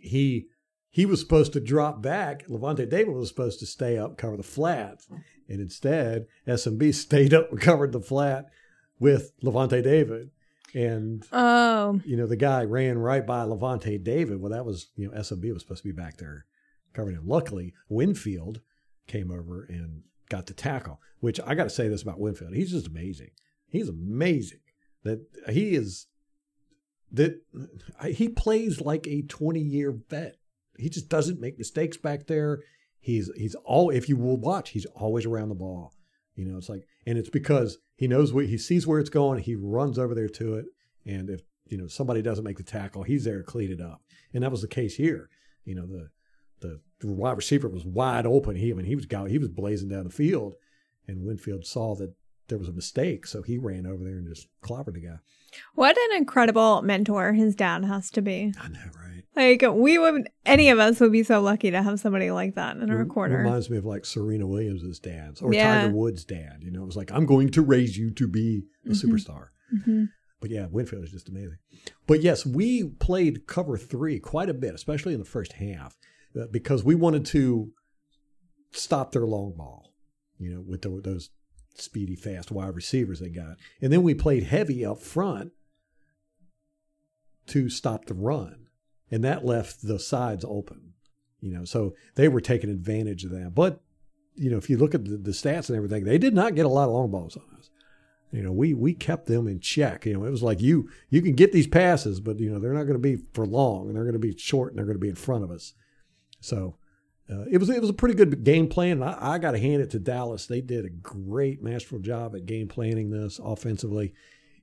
he he was supposed to drop back. Lavonte David was supposed to stay up, cover the flat, and instead SMB stayed up and covered the flat with Lavonte David. And Oh, you know the guy ran right by Lavonte David. Well, that was you know SMB was supposed to be back there covering him. Luckily, Winfield came over and got the tackle. Which I got to say this about Winfield, he's just amazing. He's amazing. That he is that he plays like a 20 year vet. He just doesn't make mistakes back there. He's he's all if you will watch, he's always around the ball. You know, it's like and it's because he knows what he sees where it's going, he runs over there to it, and if you know somebody doesn't make the tackle, he's there to clean it up. And that was the case here. You know, the the wide receiver was wide open. He I mean he was he was blazing down the field, and Winfield saw that there was a mistake, so he ran over there and just clobbered the guy. what an incredible mentor his dad has to be. I know, right? Like we would, any of us would be so lucky to have somebody like that in our Rem- corner. Reminds me of like Serena Williams' dad's or Yeah. Tiger Woods' dad. You know, it was like, I'm going to raise you to be a Mhm. superstar. hmm But yeah, Winfield is just amazing. But yes, we played cover three quite a bit, especially in the first half, uh, because we wanted to stop their long ball, you know, with the, those speedy, fast wide receivers they got. And then we played heavy up front to stop the run. And that left the sides open, you know, so they were taking advantage of that. But, you know, if you look at the, the stats and everything, they did not get a lot of long balls on us you know we we kept them in check you know it was like you you can get these passes but you know they're not going to be for long and they're going to be short and they're going to be in front of us so uh, it was it was a pretty good game plan I, I got to hand it to Dallas they did a great masterful job at game planning this offensively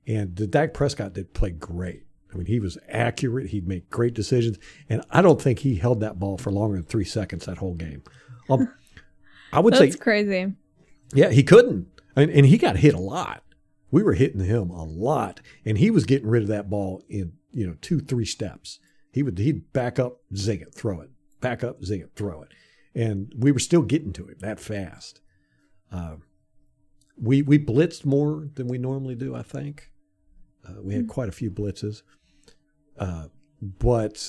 and the Dak Prescott did play great I mean he was accurate he'd make great decisions and I don't think he held that ball for longer than three seconds that whole game um, I would say That's crazy. yeah, he couldn't. And, and he got hit a lot. We were hitting him a lot. And he was getting rid of that ball in, you know, two, three steps. He would he'd back up, zing it, throw it. Back up, zing it, throw it. And we were still getting to him that fast. Uh, we we blitzed more than we normally do, I think. Uh, we had quite a few blitzes. Uh, but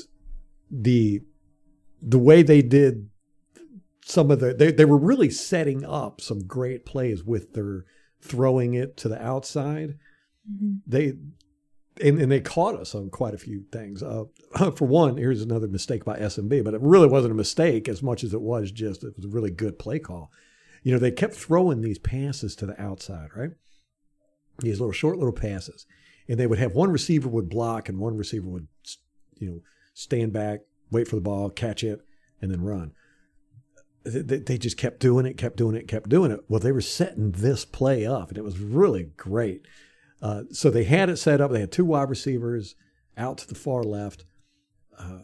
the the way they did some of the they, they were really setting up some great plays with their throwing it to the outside Mhm. they and, and they caught us on quite a few things uh, for one here's another mistake by smb but it really wasn't a mistake as much as it was just it was a really good play call you know they kept throwing these passes to the outside right these little short little passes and they would have one receiver would block and one receiver would you know stand back wait for the ball catch it and then run they, they just kept doing it, kept doing it, kept doing it. Well, they were setting this play up, and it was really great. Uh, so they had it set up. They had two wide receivers out to the far left. Uh,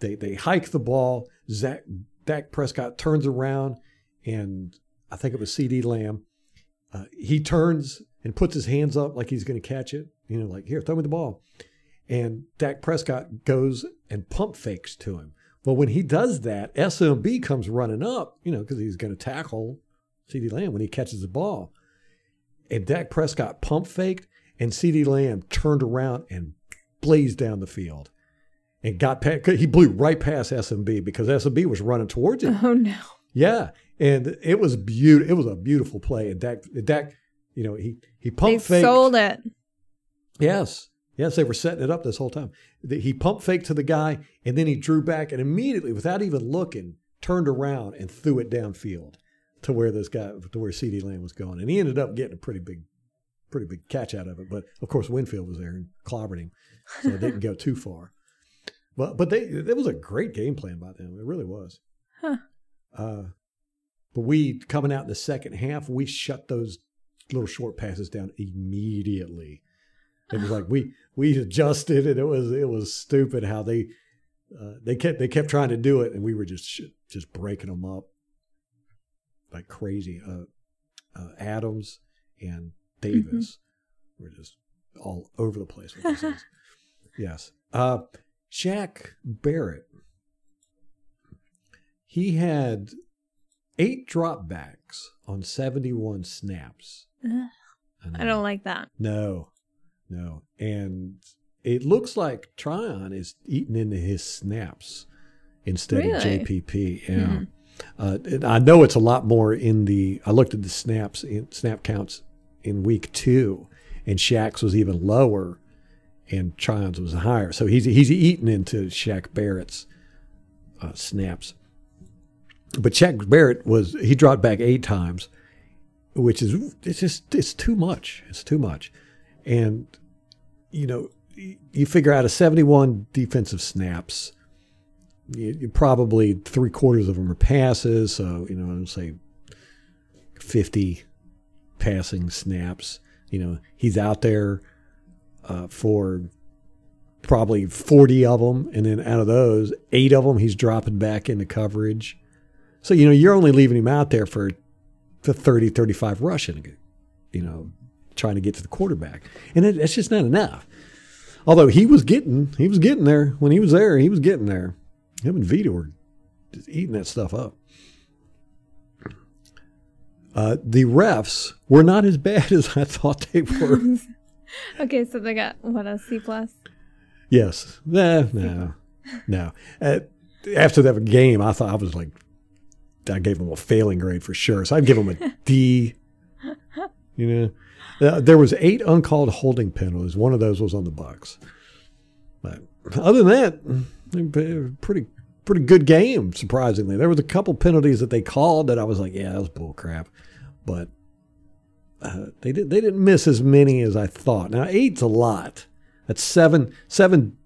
they they hike the ball. Zach Dak Prescott turns around, and I think it was CeeDee Lamb. Uh, he turns and puts his hands up like he's going to catch it. You know, like here, throw me the ball. And Dak Prescott goes and pump fakes to him. Well, when he does that, SMB comes running up, you know, because he's going to tackle CeeDee Lamb when he catches the ball. And Dak Prescott pump faked, and CeeDee Lamb turned around and blazed down the field and got past, he blew right past SMB because SMB was running towards him. Oh no. Yeah, and it was beautiful. It was a beautiful play. And Dak, Dak, you know, he he They pump faked. sold it. Yes. Yes, they were setting it up this whole time. He pump faked to the guy, and then he drew back and immediately, without even looking, turned around and threw it downfield to where this guy, to where CeeDee Lamb was going. And he ended up getting a pretty big, pretty big catch out of it. But of course, Winfield was there and clobbered him, so it didn't go too far. But but they it was a great game plan by them. It really was. Huh. Uh, but we coming out in the second half, we shut those little short passes down immediately. It was like we we adjusted, and it was it was stupid how they uh, they kept they kept trying to do it, and we were just sh- just breaking them up like crazy. Uh, uh, Adams and Davis were just all over the place with these things. Yes, uh, Shaq Barrett. He had eight dropbacks on seventy-one snaps. Ugh, I don't like that. No, no. And it looks like Tryon is eating into his snaps instead of JPP. Yeah. Uh, and I know it's a lot more in the. I looked at the snaps, in, snap counts in week two, and Shaq's was even lower, and Tryon's was higher. So he's he's eaten into Shaq Barrett's uh, snaps. But Shaq Barrett was he dropped back eight times, which is it's just it's too much. It's too much, and you know you figure out a seventy-one defensive snaps you, you probably three quarters of them are passes. So you know, I'd say fifty passing snaps. You know, he's out there uh, for probably forty of them, and then out of those, eight of them he's dropping back into coverage. So you know, you're only leaving him out there for the 30, 35 rushing. You know, trying to get to the quarterback, and it, it's just not enough. Although he was getting, he was getting there when he was there. He was getting there. Him and Vita were just eating that stuff up. Uh, the refs were not as bad as I thought they were. Okay, so they got what a C plus. yes. Nah, no. No. Uh, after that game, I thought I was like, I gave them a failing grade for sure. So I'd give them a D. You know, Uh, there was eight uncalled holding penalties. One of those was on the Bucks. But other than that, pretty pretty good game. Surprisingly, there was a couple penalties that they called that I was like, yeah, that was bull crap. But uh, they did they didn't miss as many as I thought. Now eight's a lot. That's seven seven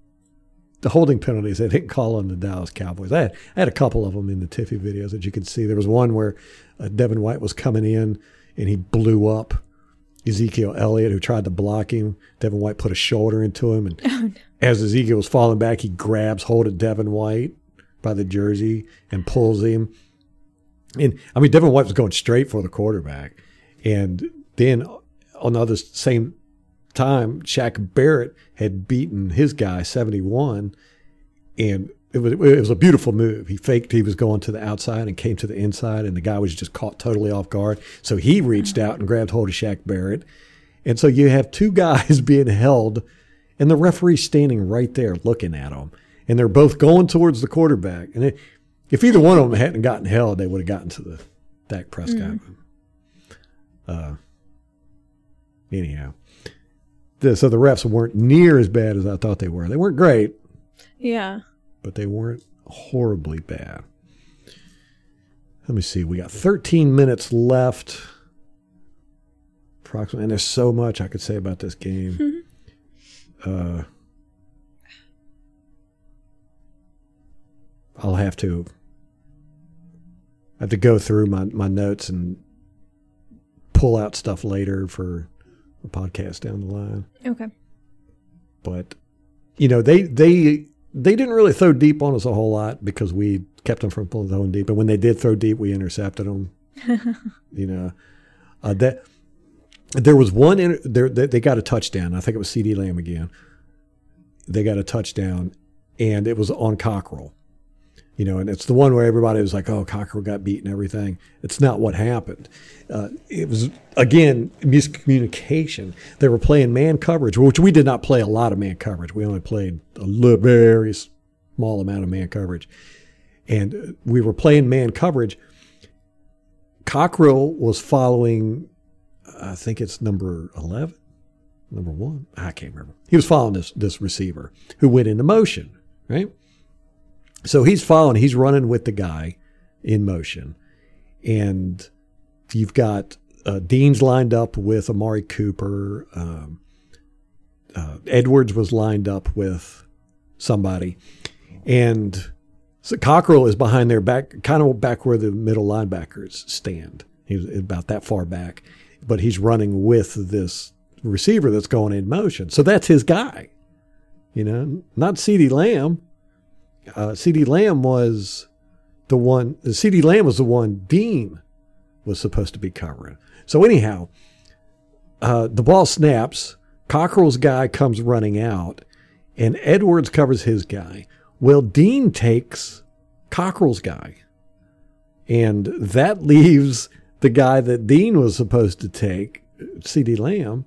the holding penalties they didn't call on the Dallas Cowboys. I had, I had a couple of them in the Tiffy videos that you could see. There was one where uh, Devin White was coming in and he blew up Ezekiel Elliott, who tried to block him. Devin White put a shoulder into him, and as Ezekiel was falling back, he grabs hold of Devin White by the jersey and pulls him. And I mean, Devin White was going straight for the quarterback, and then on the other same time, Shaq Barrett had beaten his guy seventy one, and it was it was a beautiful move. He faked he was going to the outside and came to the inside, and the guy was just caught totally off guard. So he reached out and grabbed hold of Shaq Barrett, and so you have two guys being held, and the referee standing right there looking at them, and they're both going towards the quarterback. And it, if either one of them hadn't gotten held, they would have gotten to the Dak Prescott. Uh, anyhow, the, so the refs weren't near as bad as I thought they were. They weren't great, Yeah. but they weren't horribly bad. Let me see. We got 13 minutes left. Approximately. And there's so much I could say about this game. uh, I'll have to I have to go through my, my notes and pull out stuff later for a podcast down the line Okay. but you know they they they didn't really throw deep on us a whole lot because we kept them from throwing deep. And when they did throw deep, we intercepted them. you know, uh, that there was one in, there they, they got a touchdown. I think it was CeeDee Lamb again. They got a touchdown, and it was on Cockrell. You know, and it's the one where everybody was like, "Oh, Cockrell got beat and everything." It's not what happened. Uh, it was again miscommunication. They were playing man coverage, which we did not play a lot of man coverage. We only played a little, very small amount of man coverage, and uh, we were playing man coverage. Cockrell was following, I think it's number eleven, number one. I can't remember. He was following this this receiver who went into motion, right? So he's following, he's running with the guy in motion. And you've got uh, Dean's lined up with Amari Cooper. Um, uh, Edwards was lined up with somebody. And so Cockrell is behind there, back kind of back where the middle linebackers stand. He's about that far back, but he's running with this receiver that's going in motion. So that's his guy. You know, not CeeDee Lamb uh, CeeDee Lamb was the one. CeeDee Lamb was the one Dean was supposed to be covering. So anyhow, uh, the ball snaps. Cockrell's guy comes running out, and Edwards covers his guy. Well, Dean takes Cockrell's guy, and that leaves the guy that Dean was supposed to take, CeeDee Lamb,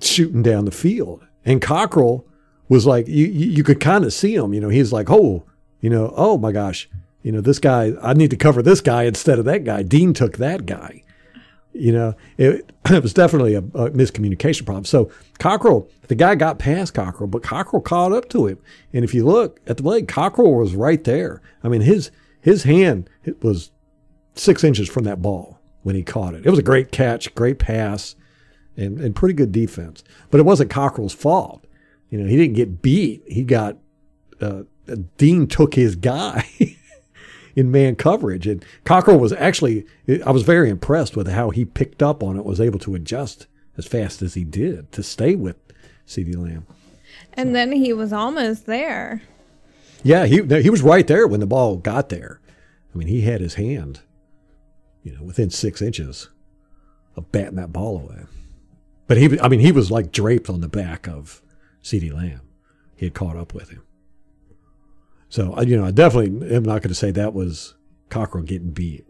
shooting down the field. And Cockrell was like, you, you could kind of see him, you know, he's like, oh, You know, oh my gosh, you know, this guy, I need to cover this guy instead of that guy. Dean took that guy. You know, it, it was definitely a, a miscommunication problem. So Cockrell, the guy got past Cockrell, but Cockrell caught up to him. And if you look at the blade, Cockrell was right there. I mean, his his hand it was six inches from that ball when he caught it. It was a great catch, great pass, and, and pretty good defense. But it wasn't Cockrell's fault. You know, he didn't get beat. He got uh, Dean took his guy. in man coverage. And Cockrell was actually, I was very impressed with how he picked up on it, was able to adjust as fast as he did to stay with CeeDee Lamb. And so. then he was almost there. Yeah, he he was right there when the ball got there. I mean, he had his hand, you know, within six inches of batting that ball away. But he, I mean, he was like draped on the back of CeeDee Lamb. He had caught up with him. So, you know, I definitely am not going to say that was Cockrell getting beat.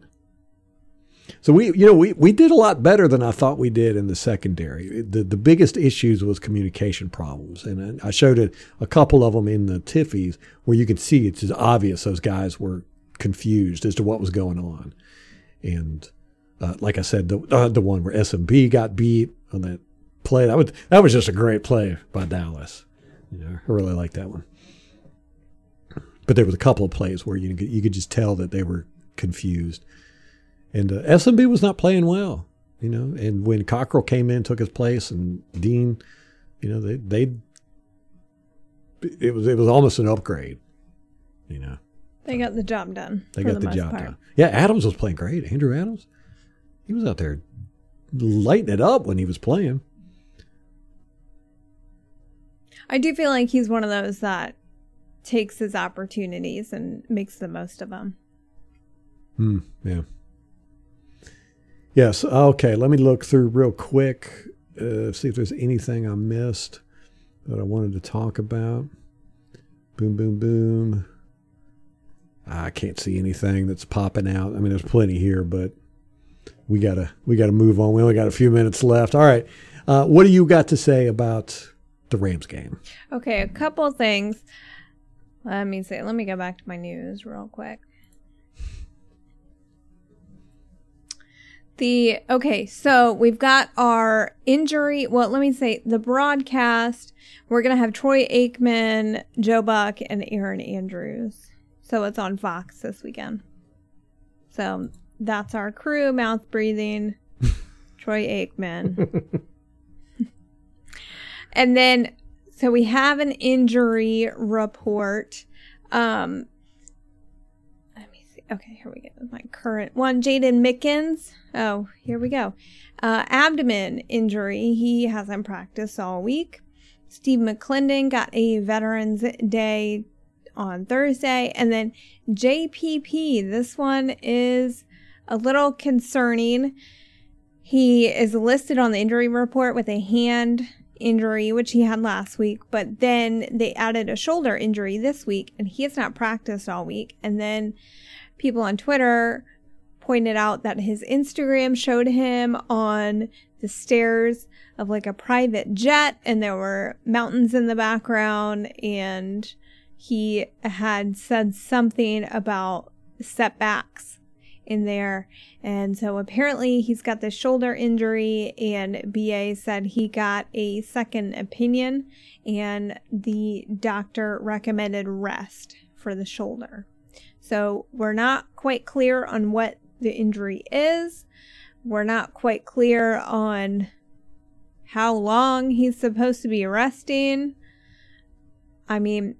So we, you know, we, we did a lot better than I thought we did in the secondary. The the biggest issues was communication problems, and I showed it a couple of them in the Tiffies where you could see it's just obvious those guys were confused as to what was going on, and uh, like I said, the uh, the one where SMB got beat on that play that was that was just a great play by Dallas. You know, I really like that one. But there was a couple of plays where you you could just tell that they were confused, and uh, SMB was not playing well. You know, and when Cockrell came in, took his place, and Dean, you know, they they it was it was almost an upgrade. You know, they got the job done. They got the, the job part. done. Yeah, Adams was playing great. Andrew Adams, he was out there lighting it up when he was playing. I do feel like he's one of those that takes his opportunities and makes the most of them. Hmm. Yeah. Yes. Okay. Let me look through real quick, uh, see if there's anything I missed that I wanted to talk about. Boom, boom, boom. I can't see anything that's popping out. I mean, there's plenty here, but we gotta we gotta move on. We only got a few minutes left. All right. Uh, what do you got to say about the Rams game? Okay, a couple things. Let me see. Let me go back to my news real quick. The okay, so we've got our injury. Well, let me say the broadcast. We're gonna have Troy Aikman, Joe Buck, and Erin Andrews. So it's on Fox this weekend. So that's our crew. Mouth breathing. Troy Aikman. and then so we have an injury report. Um, let me see. Okay, here we go. My current one, Jaydon Mickens. Oh, here we go. Uh, abdomen injury. He hasn't practiced all week. Steve McLendon got a Veterans Day on Thursday. And then JPP. This one is a little concerning. He is listed on the injury report with a hand injury, which he had last week, but then they added a shoulder injury this week, and he has not practiced all week. And then people on Twitter pointed out that his Instagram showed him on the stairs of like a private jet, and there were mountains in the background, and he had said something about setbacks in there. And so apparently he's got the shoulder injury, and BA said he got a second opinion, and the doctor recommended rest for the shoulder. So we're not quite clear on what the injury is. We're not quite clear on how long he's supposed to be resting. I mean,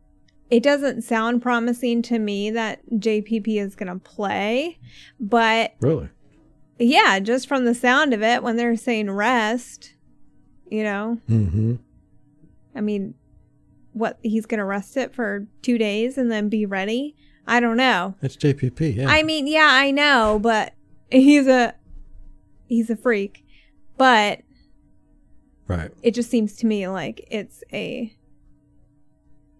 it doesn't sound promising to me that JPP is going to play, but really, yeah, just from the sound of it, when they're saying rest, you know, mm-hmm. I mean, what he's going to rest it for two days and then be ready. I don't know. It's JPP. Yeah. I mean, yeah, I know, but he's a he's a freak, but right. It just seems to me like it's a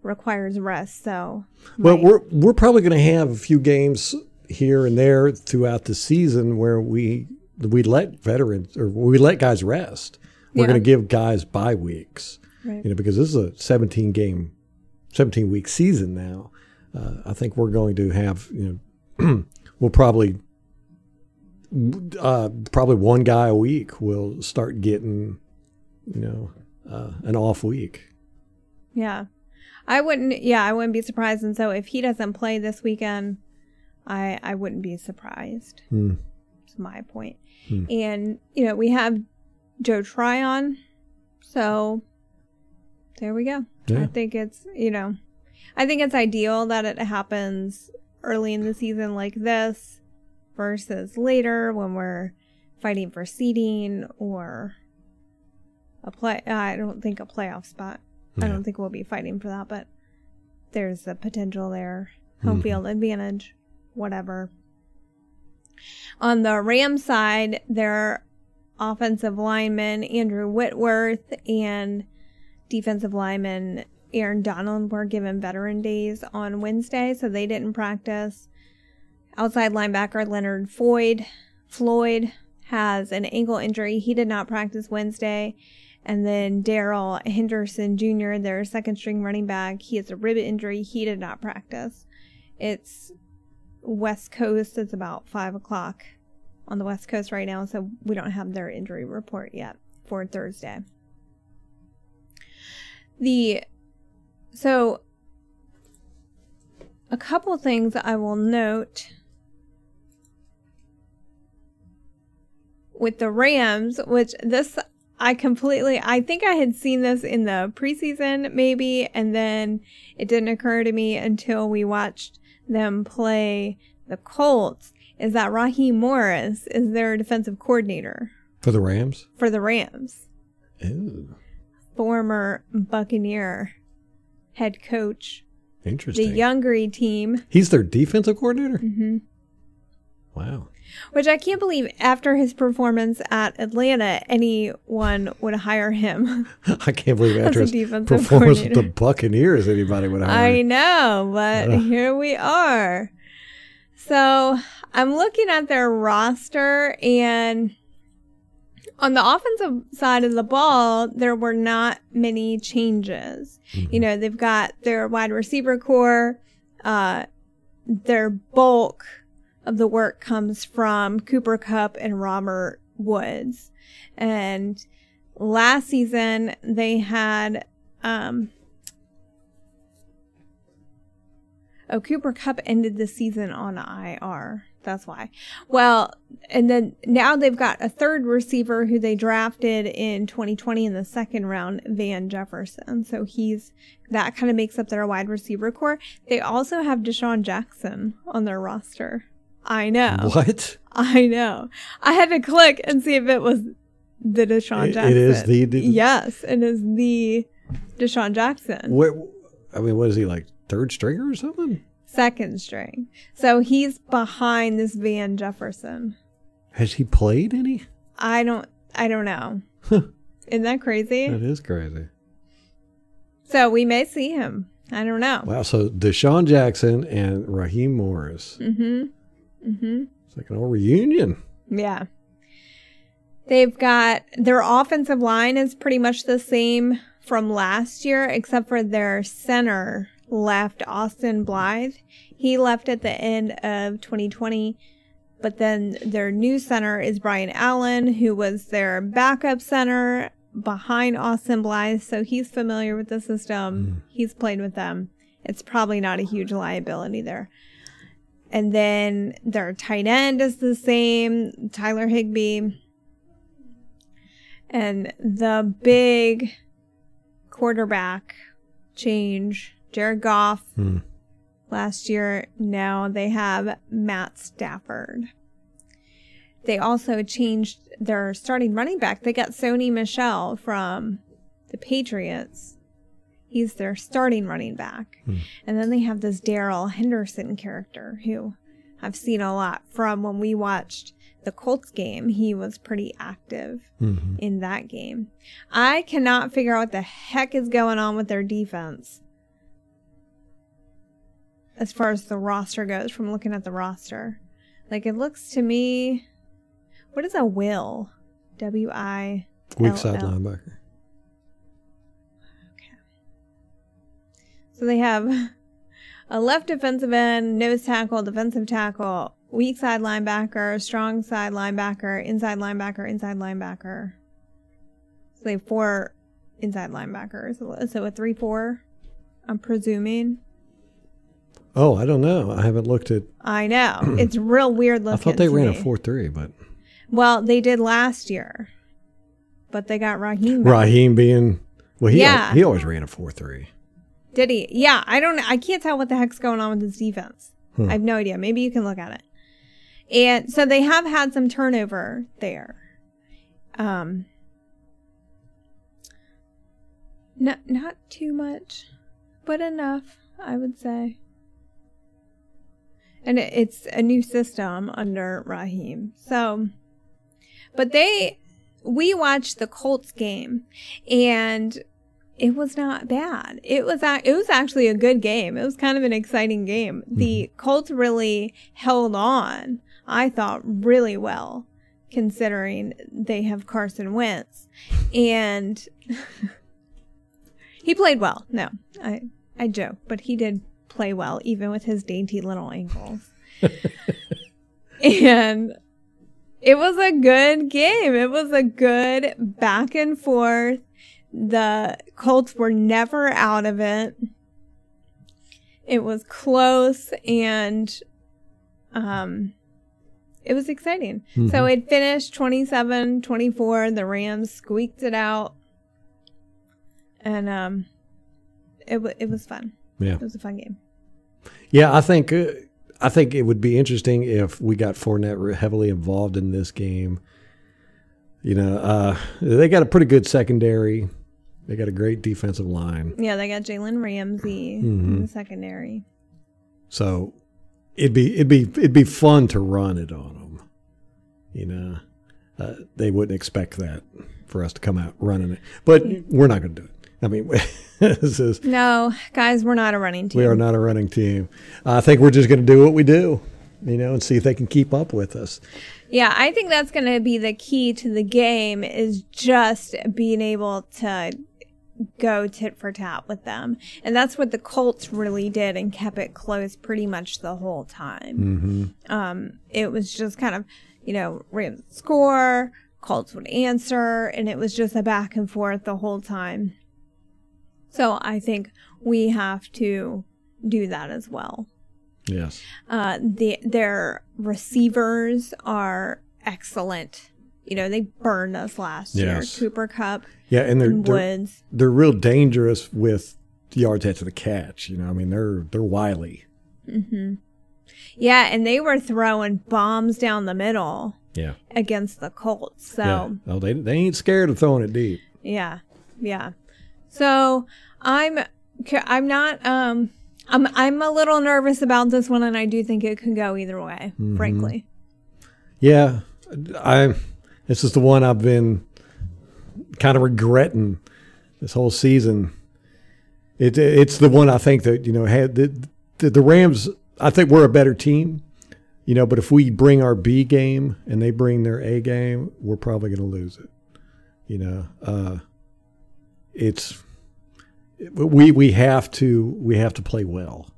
requires rest. So, well, we're we're probably going to have a few games here and there throughout the season where we we let veterans or we let guys rest. We're yeah. going to give guys bye weeks, right. you know, because this is a 17 game, 17 week season now. uh, I think we're going to have you know we'll probably uh, probably one guy a week will start getting you know uh, an off week. Yeah. I wouldn't yeah, I wouldn't be surprised and so if he doesn't play this weekend, I I wouldn't be surprised. Hmm. That's my point. And you know, we have Joe Tryon. So there we go. Yeah. I think it's, you know, I think it's ideal that it happens early in the season like this versus later when we're fighting for seeding or a play. I don't think a playoff spot. I don't think we'll be fighting for that, but there's the potential there. Mm-hmm. Home field advantage, whatever. On the Ram side, their offensive lineman Andrew Whitworth and defensive lineman Aaron Donald were given veteran days on Wednesday, so they didn't practice. Outside linebacker Leonard Floyd Floyd has an ankle injury. He did not practice Wednesday. And then Darrell Henderson Jr., their second string running back, he has a rib injury. He did not practice. It's West Coast. It's about five o'clock on the West Coast right now, so we don't have their injury report yet for Thursday. The so a couple things I will note with the Rams, which this I completely I think I had seen this in the preseason maybe and then it didn't occur to me until we watched them play the Colts is that Raheem Morris is their defensive coordinator For the Rams? for the Rams, Ooh, former Buccaneer head coach, Interesting. the. Youngery team, He's their defensive coordinator? Mm-hmm. Wow. Which I can't believe after his performance at Atlanta, anyone would hire him. I can't believe after his performance with the. Buccaneers, anybody would hire I him. know, but Ugh. here we are. So I'm looking at their roster, and on the offensive side of the ball, there were not many changes. You know, they've got their wide receiver core, uh, their bulk of the work comes from Cooper Kupp and Robert Woods. And last season, they had, um, Oh, Cooper Kupp ended the season on IR. That's why. Well, and then now they've got a third receiver who they drafted in 2020 in the second round, Van Jefferson. So he's that kind of makes up their wide receiver core. They also have DeSean Jackson on their roster. I know. What? I know. I had to click and see if it was the DeSean It- Jackson. it is the- the- yes, it is the DeSean Jackson. What? I mean, what is he like? Third stringer or something? second string. So he's behind this Van Jefferson. Has he played any? I don't I don't know. Isn't that crazy? That is crazy. So we may see him. I don't know. Wow. So DeSean Jackson and Raheem Morris. Mm-hmm. Mm-hmm. It's like an old reunion. Yeah. They've got their offensive line is pretty much the same from last year, except for their center left, Austin Blythe. He left at the end of 2020. But then their new center is Brian Allen, who was their backup center behind Austin Blythe. So he's familiar with the system. He's played with them. It's probably not a huge liability there. And then their tight end is the same, Tyler Higbee. And the big quarterback change, Jared Goff Hmm. last year. Now they have Matt Stafford. They also changed their starting running back. They got Sony Michel from the Patriots. He's their starting running back. And then they have this Darrell Henderson character who I've seen a lot from when we watched the Colts game. He was pretty active Mhm. in that game. I cannot figure out what the heck is going on with their defense as far as the roster goes from looking at the roster. Like it looks to me what is a will? W I Weak side linebacker. So they have a left defensive end, nose tackle, defensive tackle, weak side linebacker, strong side linebacker, inside linebacker, inside linebacker. So they have four inside linebackers. So a 3 4, I'm presuming. Oh, I don't know. I haven't looked at. I know. it's real weird looking. I thought they ran a four three, but Well, they did last year, but they got Raheem. back. Raheem being well, he Yeah. al- he always ran a four three. Did he? Yeah, I don't. I can't tell what the heck's going on with his defense. I have no idea. Maybe you can look at it. And so they have had some turnover there. Um, not not too much, but enough, I would say. And it, it's a new system under Raheem. So, but they, we watched the Colts game, and it was not bad. It was a, it was actually a good game. It was kind of an exciting game. The mm-hmm. Colts really held on, I thought, really well, considering they have Carson Wentz, and he played well. No, I I joke, but he did play well, even with his dainty little ankles. and it was a good game. It was a good back and forth. The Colts were never out of it. It was close and um it was exciting. So it finished 27-24. The Rams squeaked it out. And um it w- it was fun. Yeah, It was a fun game. yeah. I think uh, I think it would be interesting if we got Fournette heavily involved in this game. You know, uh, they got a pretty good secondary. They got a great defensive line. Yeah, they got Jalen Ramsey Mm-hmm. in the secondary. So it'd be it'd be it'd be fun to run it on them. You know, uh, they wouldn't expect that for us to come out running it, but we're not going to do it. I mean, this is No, guys, we're not a running team. we are not a running team. I think we're just going to do what we do, you know, and see if they can keep up with us. Yeah, I think that's going to be the key to the game is just being able to go tit for tat with them. And that's what the Colts really did and kept it close pretty much the whole time. Um, it was just kind of, you know, Rams score, Colts would answer, and it was just a back and forth the whole time. So I think we have to do that as well. Yes. Uh, the, their receivers are excellent. You know, they burned us last Yes. year. Cooper Kupp Yeah, and they're and they're, Woods. they're real dangerous with yards after the catch. You know, I mean they're they're wily. Yeah, and they were throwing bombs down the middle Yeah. against the Colts. So Yeah. Oh, they they ain't scared of throwing it deep. Yeah, yeah. So I'm I'm not um I'm I'm a little nervous about this one, and I do think it could go either way. Frankly, Yeah, I. This is the one I've been kind of regretting this whole season. It it's the one I think that you know had the, the Rams. I think we're a better team, you know. But if we bring our B game and they bring their A game, we're probably going to lose it. You know, uh, it's we we have to we have to play well.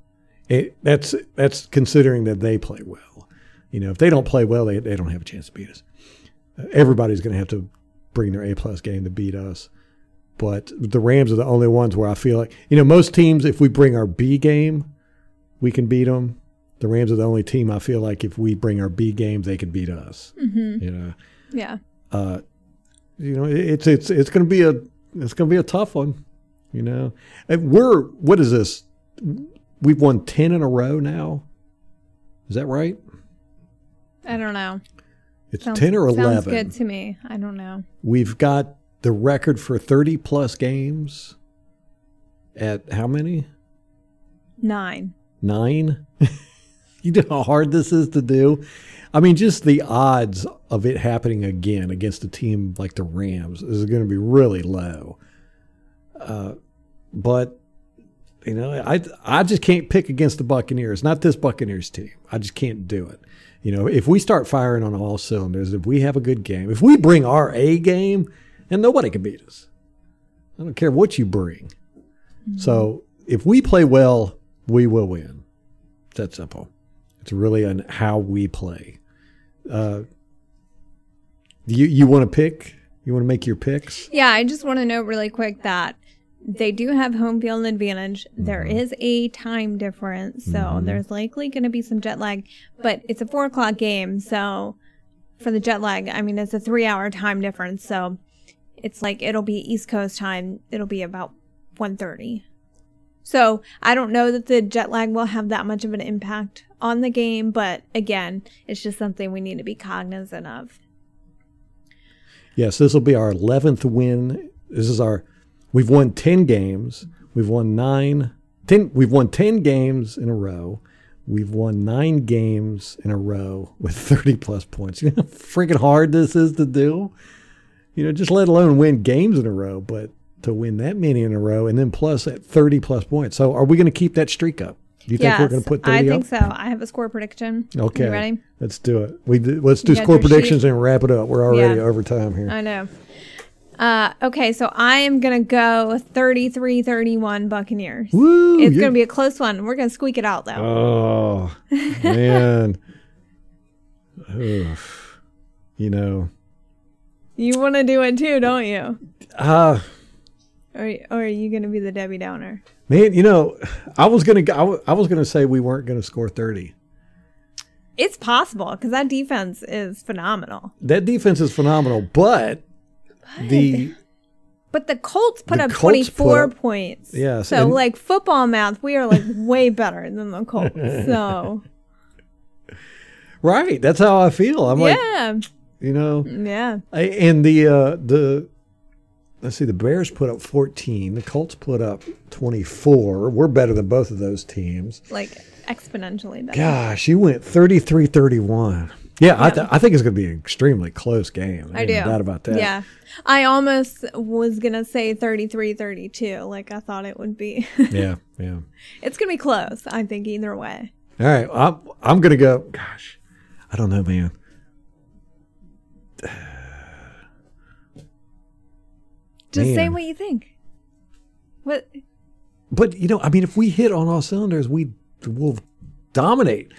It, that's that's considering that they play well. You know, if they don't play well, they, they don't have a chance to beat us. Everybody's going to have to bring their A plus game to beat us. But the Rams are the only ones where I feel like you know most teams. If we bring our B game, we can beat them. The Rams are the only team I feel like if we bring our B game, they can beat us. You know, yeah. uh, you know, it's it's it's going to be a it's going to be a tough one. You know, and we're what is this? We've won ten in a row now. Is that right? I don't know. It's Sounds, ten or 11. sounds good to me. I don't know. We've got the record for thirty plus games. At how many? Nine. Nine. you know how hard this is to do. I mean, just the odds of it happening again against a team like the Rams is going to be really low. Uh, but you know, I I just can't pick against the Buccaneers. Not this Buccaneers team. I just can't do it. You know, if we start firing on all cylinders, if we have a good game, if we bring our A game, then nobody can beat us. I don't care what you bring. So if we play well, We will win. It's that simple. It's really on how we play. Uh, you you want to pick? You want to make your picks? Yeah, I just want to note really quick that they do have home field advantage. There Mm-hmm. is a time difference, so there's likely going to be some jet lag. But it's a four o'clock game, so for the jet lag, I mean it's a three hour time difference. So it's like it'll be East Coast time. It'll be about 1.30. So I don't know that the jet lag will have that much of an impact on the game, but again, it's just something we need to be cognizant of. Yes, this will be our 11th win. This is our we've won 10 games. We've won 9 10 we've won 10 games in a row. We've won 9 games in a row with 30 plus points. You know how freaking hard this is to do? You know, just let alone win games in a row, but to win that many in a row and then plus at 30 plus points. So are we going to keep that streak up? Do you think we're going to put 30 I up? think so. I have a score prediction. Okay. You ready? Let's do it. We do, let's do You score predictions sheet? and wrap it up. We're already Yeah. over time here. I know. Uh, okay, so I am going to go 33 31 Buccaneers. Woo! It's going to be a close one. We're going to squeak it out, though. Oh man. Oof. You know. you want to do it too, don't you? Ah Or, or are you going to be the Debbie Downer? man, you know, I was gonna go- I was gonna say we weren't gonna score thirty. It's possible because that defense is phenomenal. That defense is phenomenal, but the But the Colts put The up Colts put 24 up- points. Yes, So, and- like, football math, we are, like, way better than the Colts. So, right, that's how I feel. I'm like, yeah. you know, Yeah. I, and the uh the let's see, the Bears put up fourteen, the Colts put up twenty four. We're better than both of those teams. Like, exponentially better. Gosh, you went 33-31. Yeah, I, th- I think it's going to be an extremely close game. I do. No doubt about that. Yeah. I almost was going to say 33 32. Like, I thought it would be. yeah, yeah. it's going to be close, I think, either way. All right, I'm I'm going to go. Gosh, I don't know, man. Just say what you think. What? But you know, I mean, if we hit on all cylinders, we will dominate.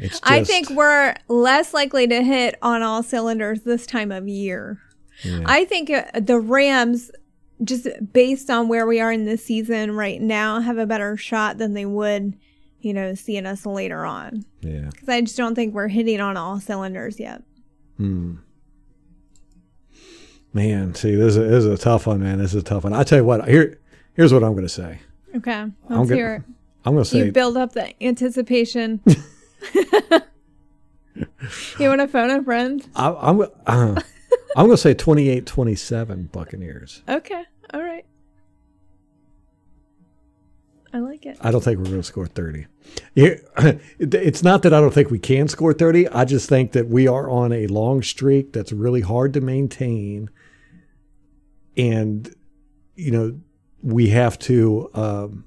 Just, I think we're less likely to hit on all cylinders this time of year. I think uh, the Rams, just based on where we are in the season right now, have a better shot than they would, you know, seeing us later on. yeah. Because I just don't think we're hitting on all cylinders yet. Hmm. Man, see, this is, a, this is a tough one, man. This is a tough one. I tell you what, here, here's what I'm going to say. Okay, I'm let's gonna- hear it. I'm going to say You build up the anticipation. you want to phone a friend? I, I'm uh, I'm going to say 28-27 Buccaneers. Okay, all right. I like it. I don't think we're going to score 30. Yeah, it's not that I don't think we can score 30. I just think that we are on a long streak that's really hard to maintain. And, you know, we have to, um,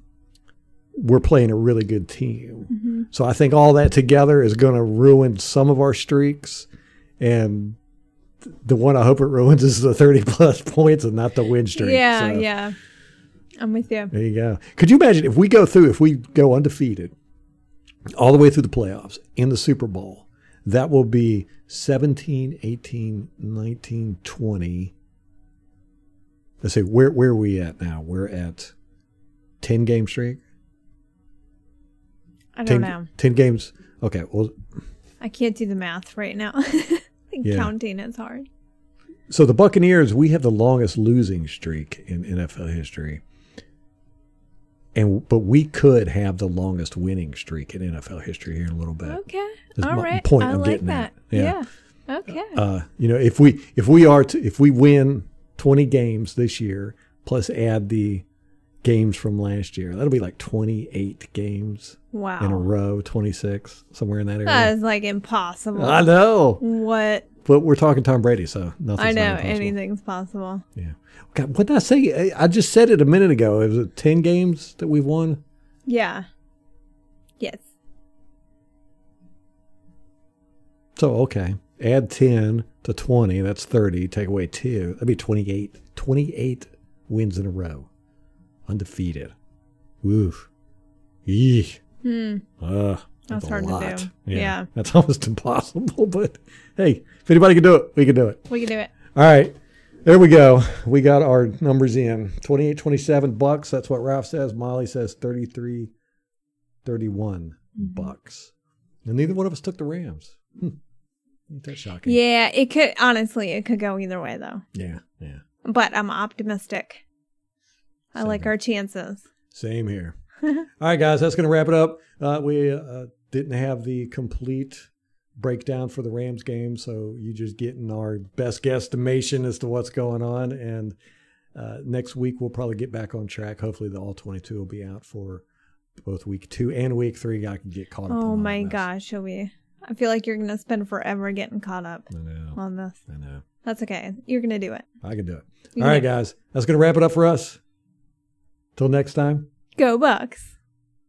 we're playing a really good team. Mm-hmm. So I think all that together is going to ruin some of our streaks. And the one I hope it ruins is the 30 plus points and not the win streak. Yeah, So- yeah. I'm with you. there you go. Could you imagine if we go through, if we go undefeated all the way through the playoffs in the Super Bowl, that will be 17, 18, 19, 20. Let's see, where, where are we at now? We're at 10 game streak? I don't know. 10 games. Okay. Well, I can't do the math right now. Yeah. Counting is hard. so the Buccaneers, we have the longest losing streak in NFL history. And but we could have the longest winning streak in NFL history here in a little bit. Okay. That's All right. point I I'm like that. at. Yeah. Yeah. Okay. uh, you know, if we if we are to if we win 20 games this year plus add the games from last year, that'll be like 28 games wow. in a row, 26 somewhere in that area. That is like impossible. I know, what? but we're talking Tom Brady, so nothing's I know anything's possible. Yeah. God, what did I say? I just said it a minute ago. It was it 10 games that we've won. Yeah. Yes. So okay, add 10 to 20. That's 30. Take away two. That'd be 28. 28 wins in a row, undefeated. Woof. Eeh. Hmm. Uh, That's a hard to do. Yeah, Yeah. That's almost impossible, but hey, if anybody can do it, we can do it. We can do it. All right. There we go. We got our numbers in. 28 27 Bucs. That's what Ralph says. Molly says 33 31 Mm-hmm. Bucs. And neither one of us took the Rams. Hmm. Ain't that shocking? Yeah, it could honestly it could go either way though. Yeah. Yeah. But I'm optimistic. I Same like here. our chances. Same here. All right, guys, that's going to wrap it up. Uh, we uh, didn't have the complete breakdown for the Rams game, so you just getting our best guesstimation as to what's going on. And uh, next week we'll probably get back on track. Hopefully, the all twenty-two will be out for both week two and week three. I can get caught up. Oh my gosh, Shelby. I feel like you're gonna spend forever getting caught up on this. I know. That's okay. You're gonna do it. I can do it. You All right, guys, that's going to wrap it up for us. Till next time. Go Bucs.